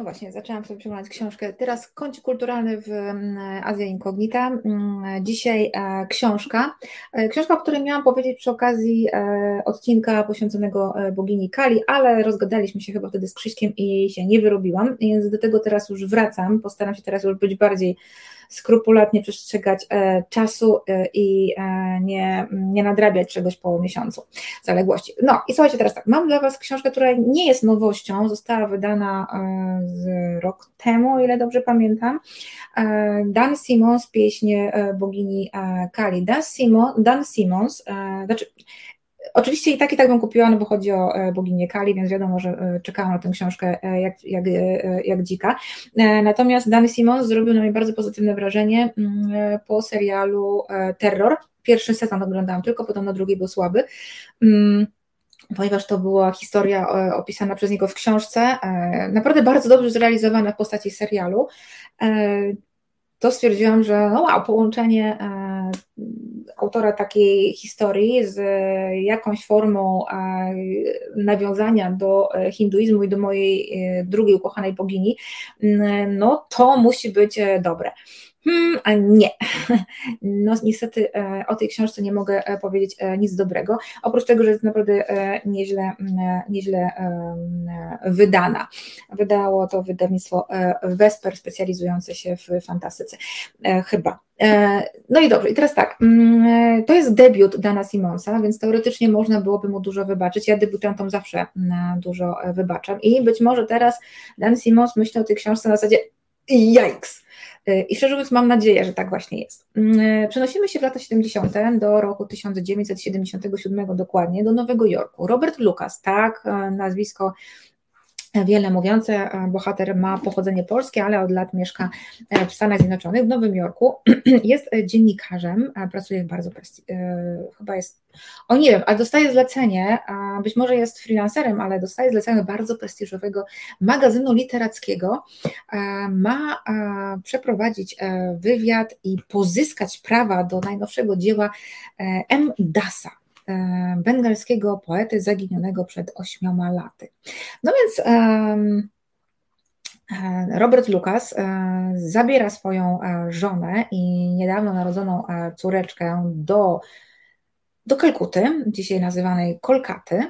No właśnie, zaczęłam sobie przeglądać książkę. Teraz kącik kulturalny w mm, Azja Incognita. Mm, dzisiaj e, książka. E, książka, o której miałam powiedzieć przy okazji e, odcinka poświęconego bogini Kali, ale rozgadaliśmy się chyba wtedy z Krzyśkiem i się nie wyrobiłam, więc do tego teraz już wracam. Postaram się teraz już być bardziej skrupulatnie przestrzegać e, czasu e, i e, nie, nie nadrabiać czegoś po miesiącu zaległości. No i słuchajcie teraz tak, mam dla Was książkę, która nie jest nowością, została wydana z rok temu, o ile dobrze pamiętam. Dan Simons, pieśń bogini Kali. Dan, Simon, Dan Simons, znaczy Oczywiście i tak i tak bym kupiła, no bo chodzi o e, boginię Kali, więc wiadomo, że e, czekałam na tę książkę e, jak, jak, jak dzika. Natomiast Danny Simons zrobił na mnie bardzo pozytywne wrażenie mm, po serialu Terror. Pierwszy sezon oglądałam tylko, podobno drugi był słaby mm, ponieważ to była historia opisana przez niego w książce, naprawdę bardzo dobrze zrealizowana w postaci serialu, to stwierdziłam, że no wow, połączenie autora takiej historii z jakąś formą nawiązania do e, hinduizmu i do mojej e, drugiej ukochanej bogini, no to musi być e, dobre. Hmm, a nie. No niestety o tej książce nie mogę powiedzieć nic dobrego, oprócz tego, że jest naprawdę nieźle, nieźle wydana. Wydało to wydawnictwo Vesper specjalizujące się w fantastyce. Chyba. E, no i dobrze, i teraz tak, mm, e, to jest debiut Dana Simonsa, więc teoretycznie można byłoby mu dużo wybaczyć. Ja debiutantom zawsze dużo e, wybaczam i być może teraz Dan Simons myśli o tej książce na zasadzie jajks. I szczerze mówiąc, mam nadzieję, że tak właśnie jest. Mm, przenosimy się w lata 70. do roku 1977 dokładnie, do Nowego Jorku. Robert Lucas, tak, nazwisko wiele mówiące. E, bohater ma pochodzenie polskie, ale od lat mieszka e, w Stanach Zjednoczonych, w Nowym Jorku. Jest dziennikarzem, e, pracuje w bardzo, chyba jest, o nie wiem, ale dostaje zlecenie, być może jest freelancerem, ale dostaje zlecenie bardzo prestiżowego magazynu literackiego. Ma przeprowadzić wywiad i pozyskać prawa do najnowszego dzieła M. Dasa bengalskiego poety zaginionego przed ośmioma laty. No więc e, Robert Lucas e, zabiera swoją żonę i niedawno narodzoną córeczkę do, do Kalkuty, dzisiaj nazywanej Kolkaty,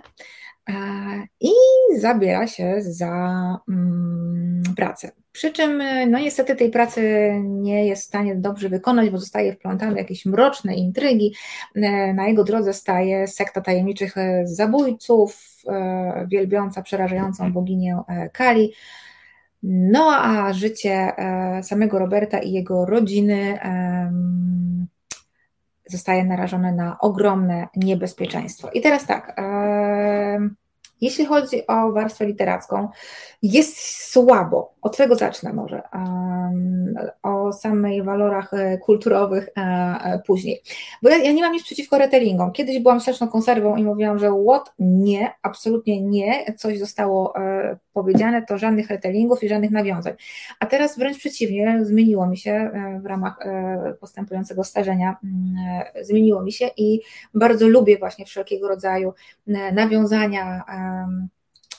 i zabiera się za mm, pracę. Przy czym, no niestety, tej pracy nie jest w stanie dobrze wykonać, bo zostaje wplątany w jakieś mroczne intrygi. E, na jego drodze staje sekta tajemniczych zabójców, e, wielbiąca przerażającą boginię e, Kali. No a życie samego Roberta i jego rodziny zostaje narażone na ogromne niebezpieczeństwo. I teraz tak. Jeśli chodzi o warstwę literacką, jest słabo. Od tego zacznę może. O samych walorach e, kulturowych e, e, później. Bo ja, ja, nie mam nic przeciwko retellingom. Kiedyś byłam straszną konserwą i mówiłam, że what? Nie, absolutnie nie. Coś zostało powiedziane, to żadnych retellingów i żadnych nawiązań. A teraz wręcz przeciwnie, zmieniło mi się w ramach postępującego starzenia, mm, zmieniło mi się i bardzo lubię właśnie wszelkiego rodzaju nawiązania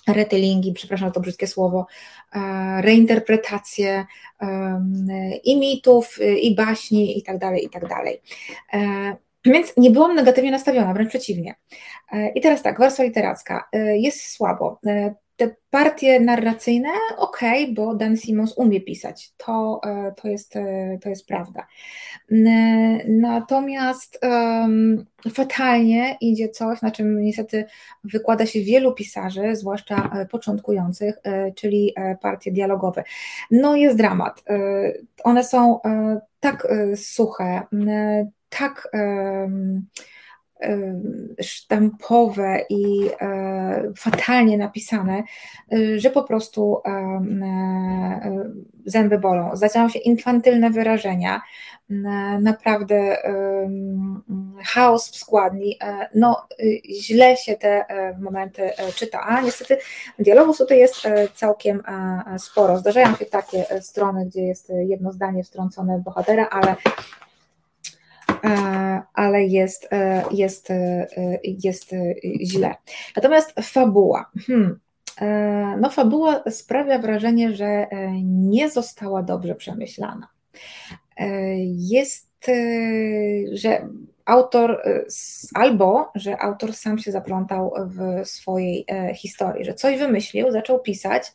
retellingi, przepraszam to brzydkie słowo, e, reinterpretacje i mitów, i baśni i tak dalej, i tak dalej. E, więc nie byłam negatywnie nastawiona, wręcz przeciwnie. E, I teraz tak, warstwa literacka jest słabo te partie narracyjne, ok, bo Dan Simons umie pisać, to, e, to, jest, e, to jest prawda. Natomiast um, fatalnie idzie coś, na czym niestety wykłada się wielu pisarzy, zwłaszcza e, początkujących, czyli partie dialogowe. No jest dramat. One są tak suche, tak. Um, sztampowe i e, fatalnie napisane, e, że po prostu e, zęby bolą. Zaczynają się infantylne wyrażenia, naprawdę chaos w składni, no źle się te momenty czyta, a niestety dialogów tutaj jest całkiem sporo. Zdarzają się takie strony, gdzie jest jedno zdanie wtrącone bohatera, ale ale jest, e, jest, e, jest źle. Natomiast fabuła. Hmm. No, fabuła sprawia wrażenie, że nie została dobrze przemyślana. Jest, że autor albo, że autor sam się zaplątał w swojej historii, że coś wymyślił, zaczął pisać,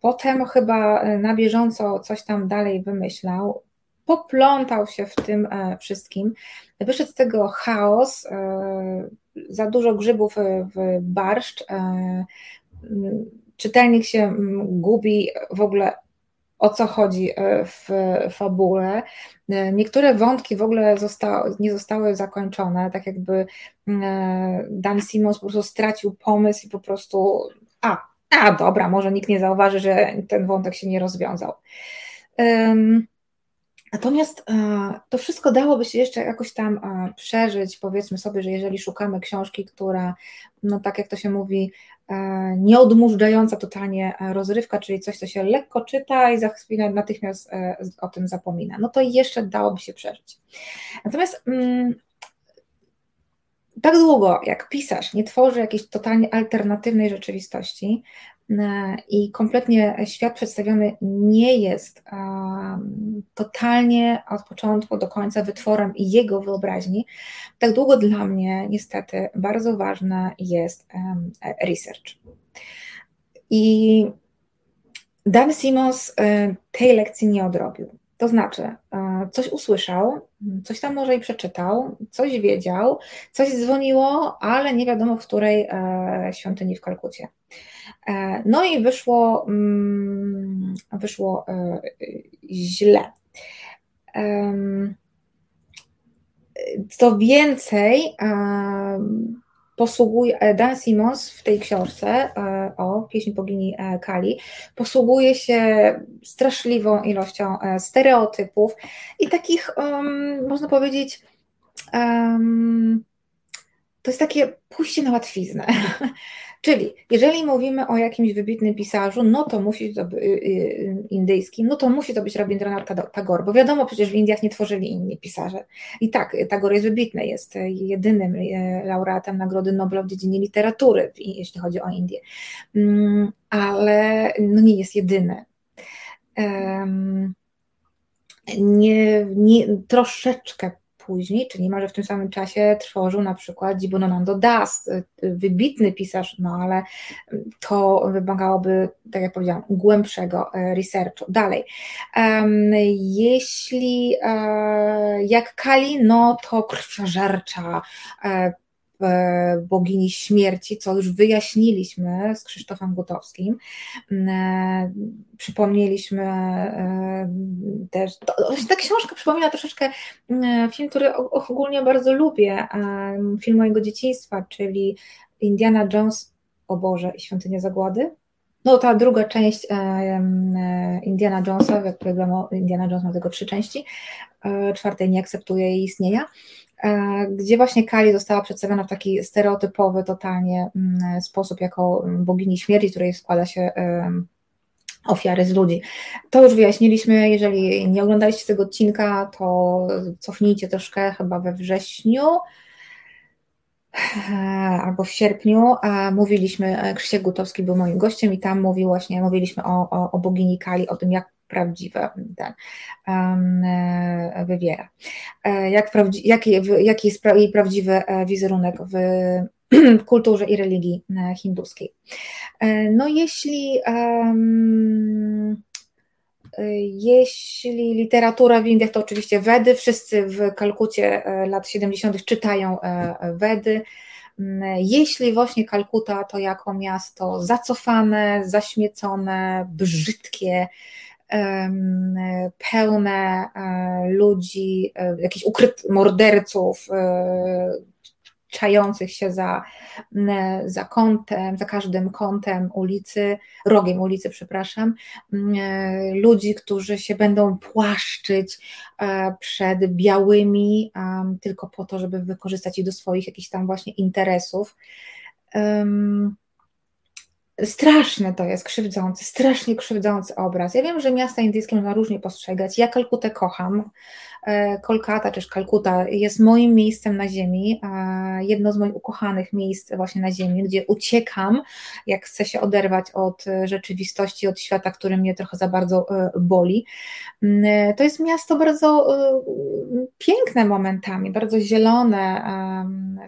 potem chyba na bieżąco coś tam dalej wymyślał, poplątał się w tym e, wszystkim. Wyszedł z tego chaos, e, za dużo grzybów w barszcz. E, czytelnik się gubi w ogóle o co chodzi w fabule. Niektóre wątki w ogóle nie zostały zakończone, tak jakby Dan Simons po prostu stracił pomysł i po prostu a, a dobra, może nikt nie zauważy, że ten wątek się nie rozwiązał. Natomiast e, to wszystko dałoby się jeszcze jakoś tam e, przeżyć. Powiedzmy sobie, że jeżeli szukamy książki, która, no tak jak to się mówi, e, nieodmurzająca totalnie rozrywka, czyli coś, co się lekko czyta i za chwilę natychmiast o tym zapomina, no to jeszcze dałoby się przeżyć. Natomiast mm, tak długo jak pisarz nie tworzy jakiejś totalnie alternatywnej rzeczywistości, i kompletnie świat przedstawiony nie jest totalnie od początku do końca wytworem jego wyobraźni, tak długo dla mnie niestety bardzo ważny jest research. I Dan Simons e, tej lekcji nie odrobił. To znaczy, e, coś usłyszał, coś tam może i przeczytał, coś wiedział, coś dzwoniło, ale nie wiadomo w której e, świątyni w Kalkucie. E, no i wyszło, mm, wyszło źle. Co więcej, posługuje, e, Dan Simmons w tej książce e, o pieśni bogini e, Kali posługuje się straszliwą ilością stereotypów i takich, można powiedzieć, to jest takie pójście na łatwiznę. Czyli jeżeli mówimy o jakimś wybitnym pisarzu, no to musi to być y, y, indyjskim, no to musi to być Rabindranath Tagore, bo wiadomo, przecież w Indiach nie tworzyli inni pisarze. I tak, Tagore jest wybitny, jest jedynym y, laureatem Nagrody Nobla w dziedzinie literatury, jeśli chodzi o Indię, mm, ale no nie jest jedyny. Nie, nie, troszeczkę później, czy niemalże w tym samym czasie tworzył na przykład Jibunonando Das, y, wybitny pisarz, no ale to wymagałoby, tak jak powiedziałam, głębszego researchu. Dalej, jeśli e, jak Kali, no to krwiożercza, e, bogini śmierci, co już wyjaśniliśmy z Krzysztofem Gutowskim. Przypomnieliśmy też, to, ta książka przypomina troszeczkę film, który ogólnie bardzo lubię, film mojego dzieciństwa, czyli Indiana Jones, o Boże, i Świątynia Zagłady. No ta druga część e, e, Indiana Jonesa, jak wiadomo Indiana Jones ma tylko trzy części, e, czwartej nie akceptuje jej istnienia, gdzie właśnie Kali została przedstawiona w taki stereotypowy totalnie mm, sposób jako bogini śmierci, której składa się ofiary z ludzi. To już wyjaśniliśmy, jeżeli nie oglądaliście tego odcinka, to cofnijcie troszkę chyba we wrześniu, albo w sierpniu mówiliśmy, e, Krzysiek Gutowski był moim gościem i tam mówił właśnie, mówiliśmy o, o, o bogini Kali, o tym jak prawdziwe ten um, wywiera. E, jak prawdzi, jaki, jaki jest jej prawdziwy wizerunek w, w kulturze i religii hinduskiej. No jeśli um, jeśli literatura w Indiach, to oczywiście Wedy. Wszyscy w Kalkucie e, lat 70. czytają e, Wedy. Mm, jeśli właśnie Kalkuta to jako miasto zacofane, zaśmiecone, brzydkie, pełne e, ludzi, jakichś ukryt morderców, czających się za, za kątem, za każdym kątem ulicy, rogiem ulicy, przepraszam, ludzi, którzy się będą płaszczyć e, przed białymi, tylko po to, żeby wykorzystać ich do swoich jakichś tam właśnie interesów. Straszny to jest, krzywdzący, strasznie krzywdzący obraz. Ja wiem, że miasta indyjskie można różnie postrzegać. Ja Kalkutę kocham. E, Kolkata, czy Kalkuta jest moim miejscem na ziemi, jedno z moich ukochanych miejsc właśnie na ziemi, gdzie uciekam, jak chcę się oderwać od rzeczywistości, od świata, który mnie trochę za bardzo e, boli. Mm, e, to jest miasto bardzo piękne momentami, bardzo zielone,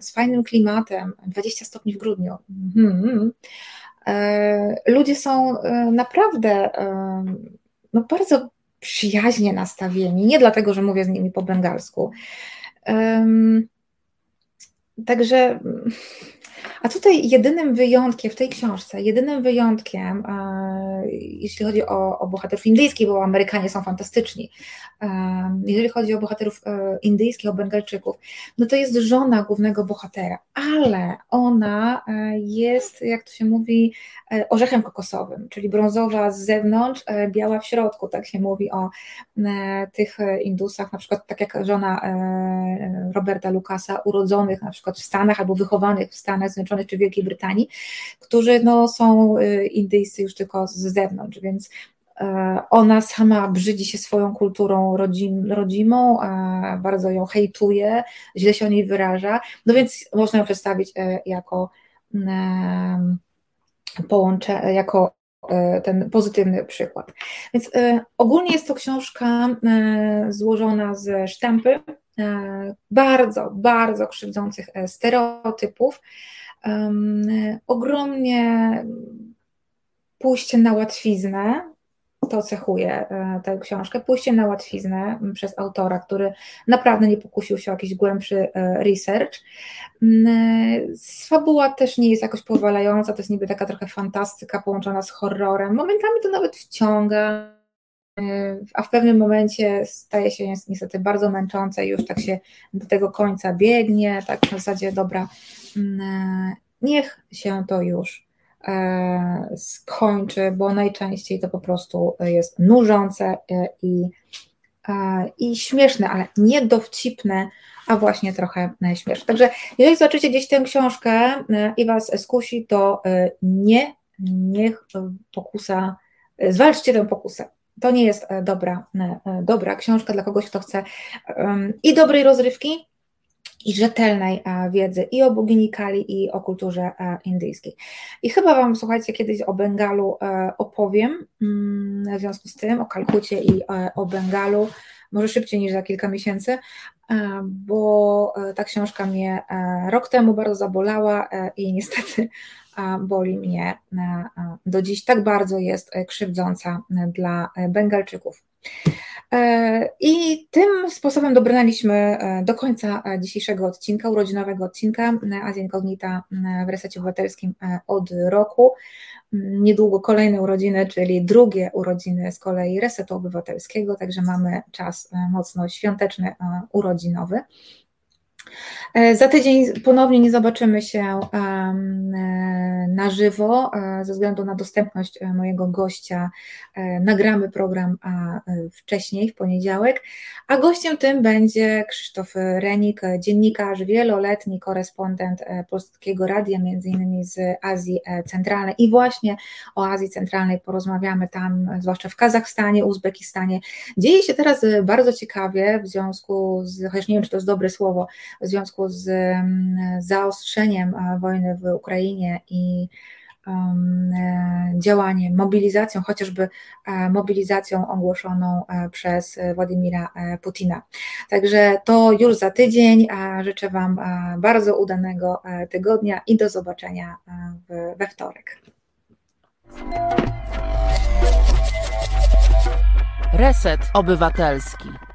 z fajnym klimatem, 20 stopni w grudniu. Mhm. Ludzie są naprawdę no bardzo przyjaźnie nastawieni, nie dlatego, że mówię z nimi po bengalsku. Także a tutaj jedynym wyjątkiem w tej książce, jedynym wyjątkiem, e, jeśli chodzi o, o bohaterów indyjskich, bo Amerykanie są fantastyczni, e, jeżeli chodzi o bohaterów e, indyjskich, o Bengalczyków, no to jest żona głównego bohatera, ale ona jest, jak to się mówi, orzechem kokosowym, czyli brązowa z zewnątrz, biała w środku, tak się mówi o tych Indusach, na przykład tak jak żona Roberta Lucasa, urodzonych na przykład w Stanach albo wychowanych w Stanach Zjednoczonych czy Wielkiej Brytanii, którzy no, są y, indyjscy już tylko z zewnątrz, więc e, ona sama brzydzi się swoją kulturą rodzim, rodzimą, bardzo ją hejtuje, źle się o niej wyraża, no więc można ją przedstawić e, jako połącze, jako e, ten pozytywny przykład. Więc ogólnie jest to książka złożona ze sztampy, bardzo, bardzo krzywdzących stereotypów, ogromnie pójście na łatwiznę, to cechuje e, tę książkę, pójście na łatwiznę przez autora, który naprawdę nie pokusił się o jakiś głębszy e, research. Fabuła też nie jest jakoś powalająca, to jest niby taka trochę fantastyka połączona z horrorem. Momentami to nawet wciąga, e, a w pewnym momencie staje się niestety bardzo męczące i już tak się do tego końca biegnie, tak w zasadzie dobra, Mm, niech się to już e, skończy, bo najczęściej to po prostu jest nużące e, i, e, i śmieszne, ale nie dowcipne, a właśnie trochę śmieszne. Także jeżeli zobaczycie gdzieś tę książkę i Was skusi, to nie, niech pokusa, zwalczcie tę pokusę. To nie jest dobra, dobra książka dla kogoś, kto chce i dobrej rozrywki, i rzetelnej e, wiedzy i o bogini Kali, i o kulturze e, indyjskiej. I chyba Wam, słuchajcie, kiedyś o Bengalu e, opowiem, mm, w związku z tym, o Kalkucie i o Bengalu, może szybciej niż za kilka miesięcy, bo ta książka mnie rok temu bardzo zabolała i niestety boli mnie do dziś. Tak bardzo jest krzywdząca dla Bengalczyków. I tym sposobem dobrnęliśmy do końca dzisiejszego odcinka, urodzinowego odcinka Azja Incognita w Resecie Obywatelskim od roku. Niedługo kolejne urodziny, czyli drugie urodziny z kolei Resetu Obywatelskiego, także mamy czas mocno świąteczny, urodzinowy. E, za tydzień ponownie nie zobaczymy się e, na żywo e, ze względu na dostępność mojego gościa. Nagramy program wcześniej, w poniedziałek, a gościem tym będzie Krzysztof Renik, dziennikarz, wieloletni korespondent Polskiego Radia, między innymi z Azji Centralnej i właśnie o Azji Centralnej porozmawiamy tam, zwłaszcza w Kazachstanie, Uzbekistanie. Dzieje się teraz bardzo ciekawie w związku z, chociaż nie wiem, czy to jest dobre słowo, w związku z mm, zaostrzeniem e, wojny w Ukrainie i e, działaniem, mobilizacją, chociażby e, mobilizacją ogłoszoną przez Władimira Putina. Także to już za tydzień. Życzę Wam bardzo udanego tygodnia i do zobaczenia we wtorek. Reset Obywatelski.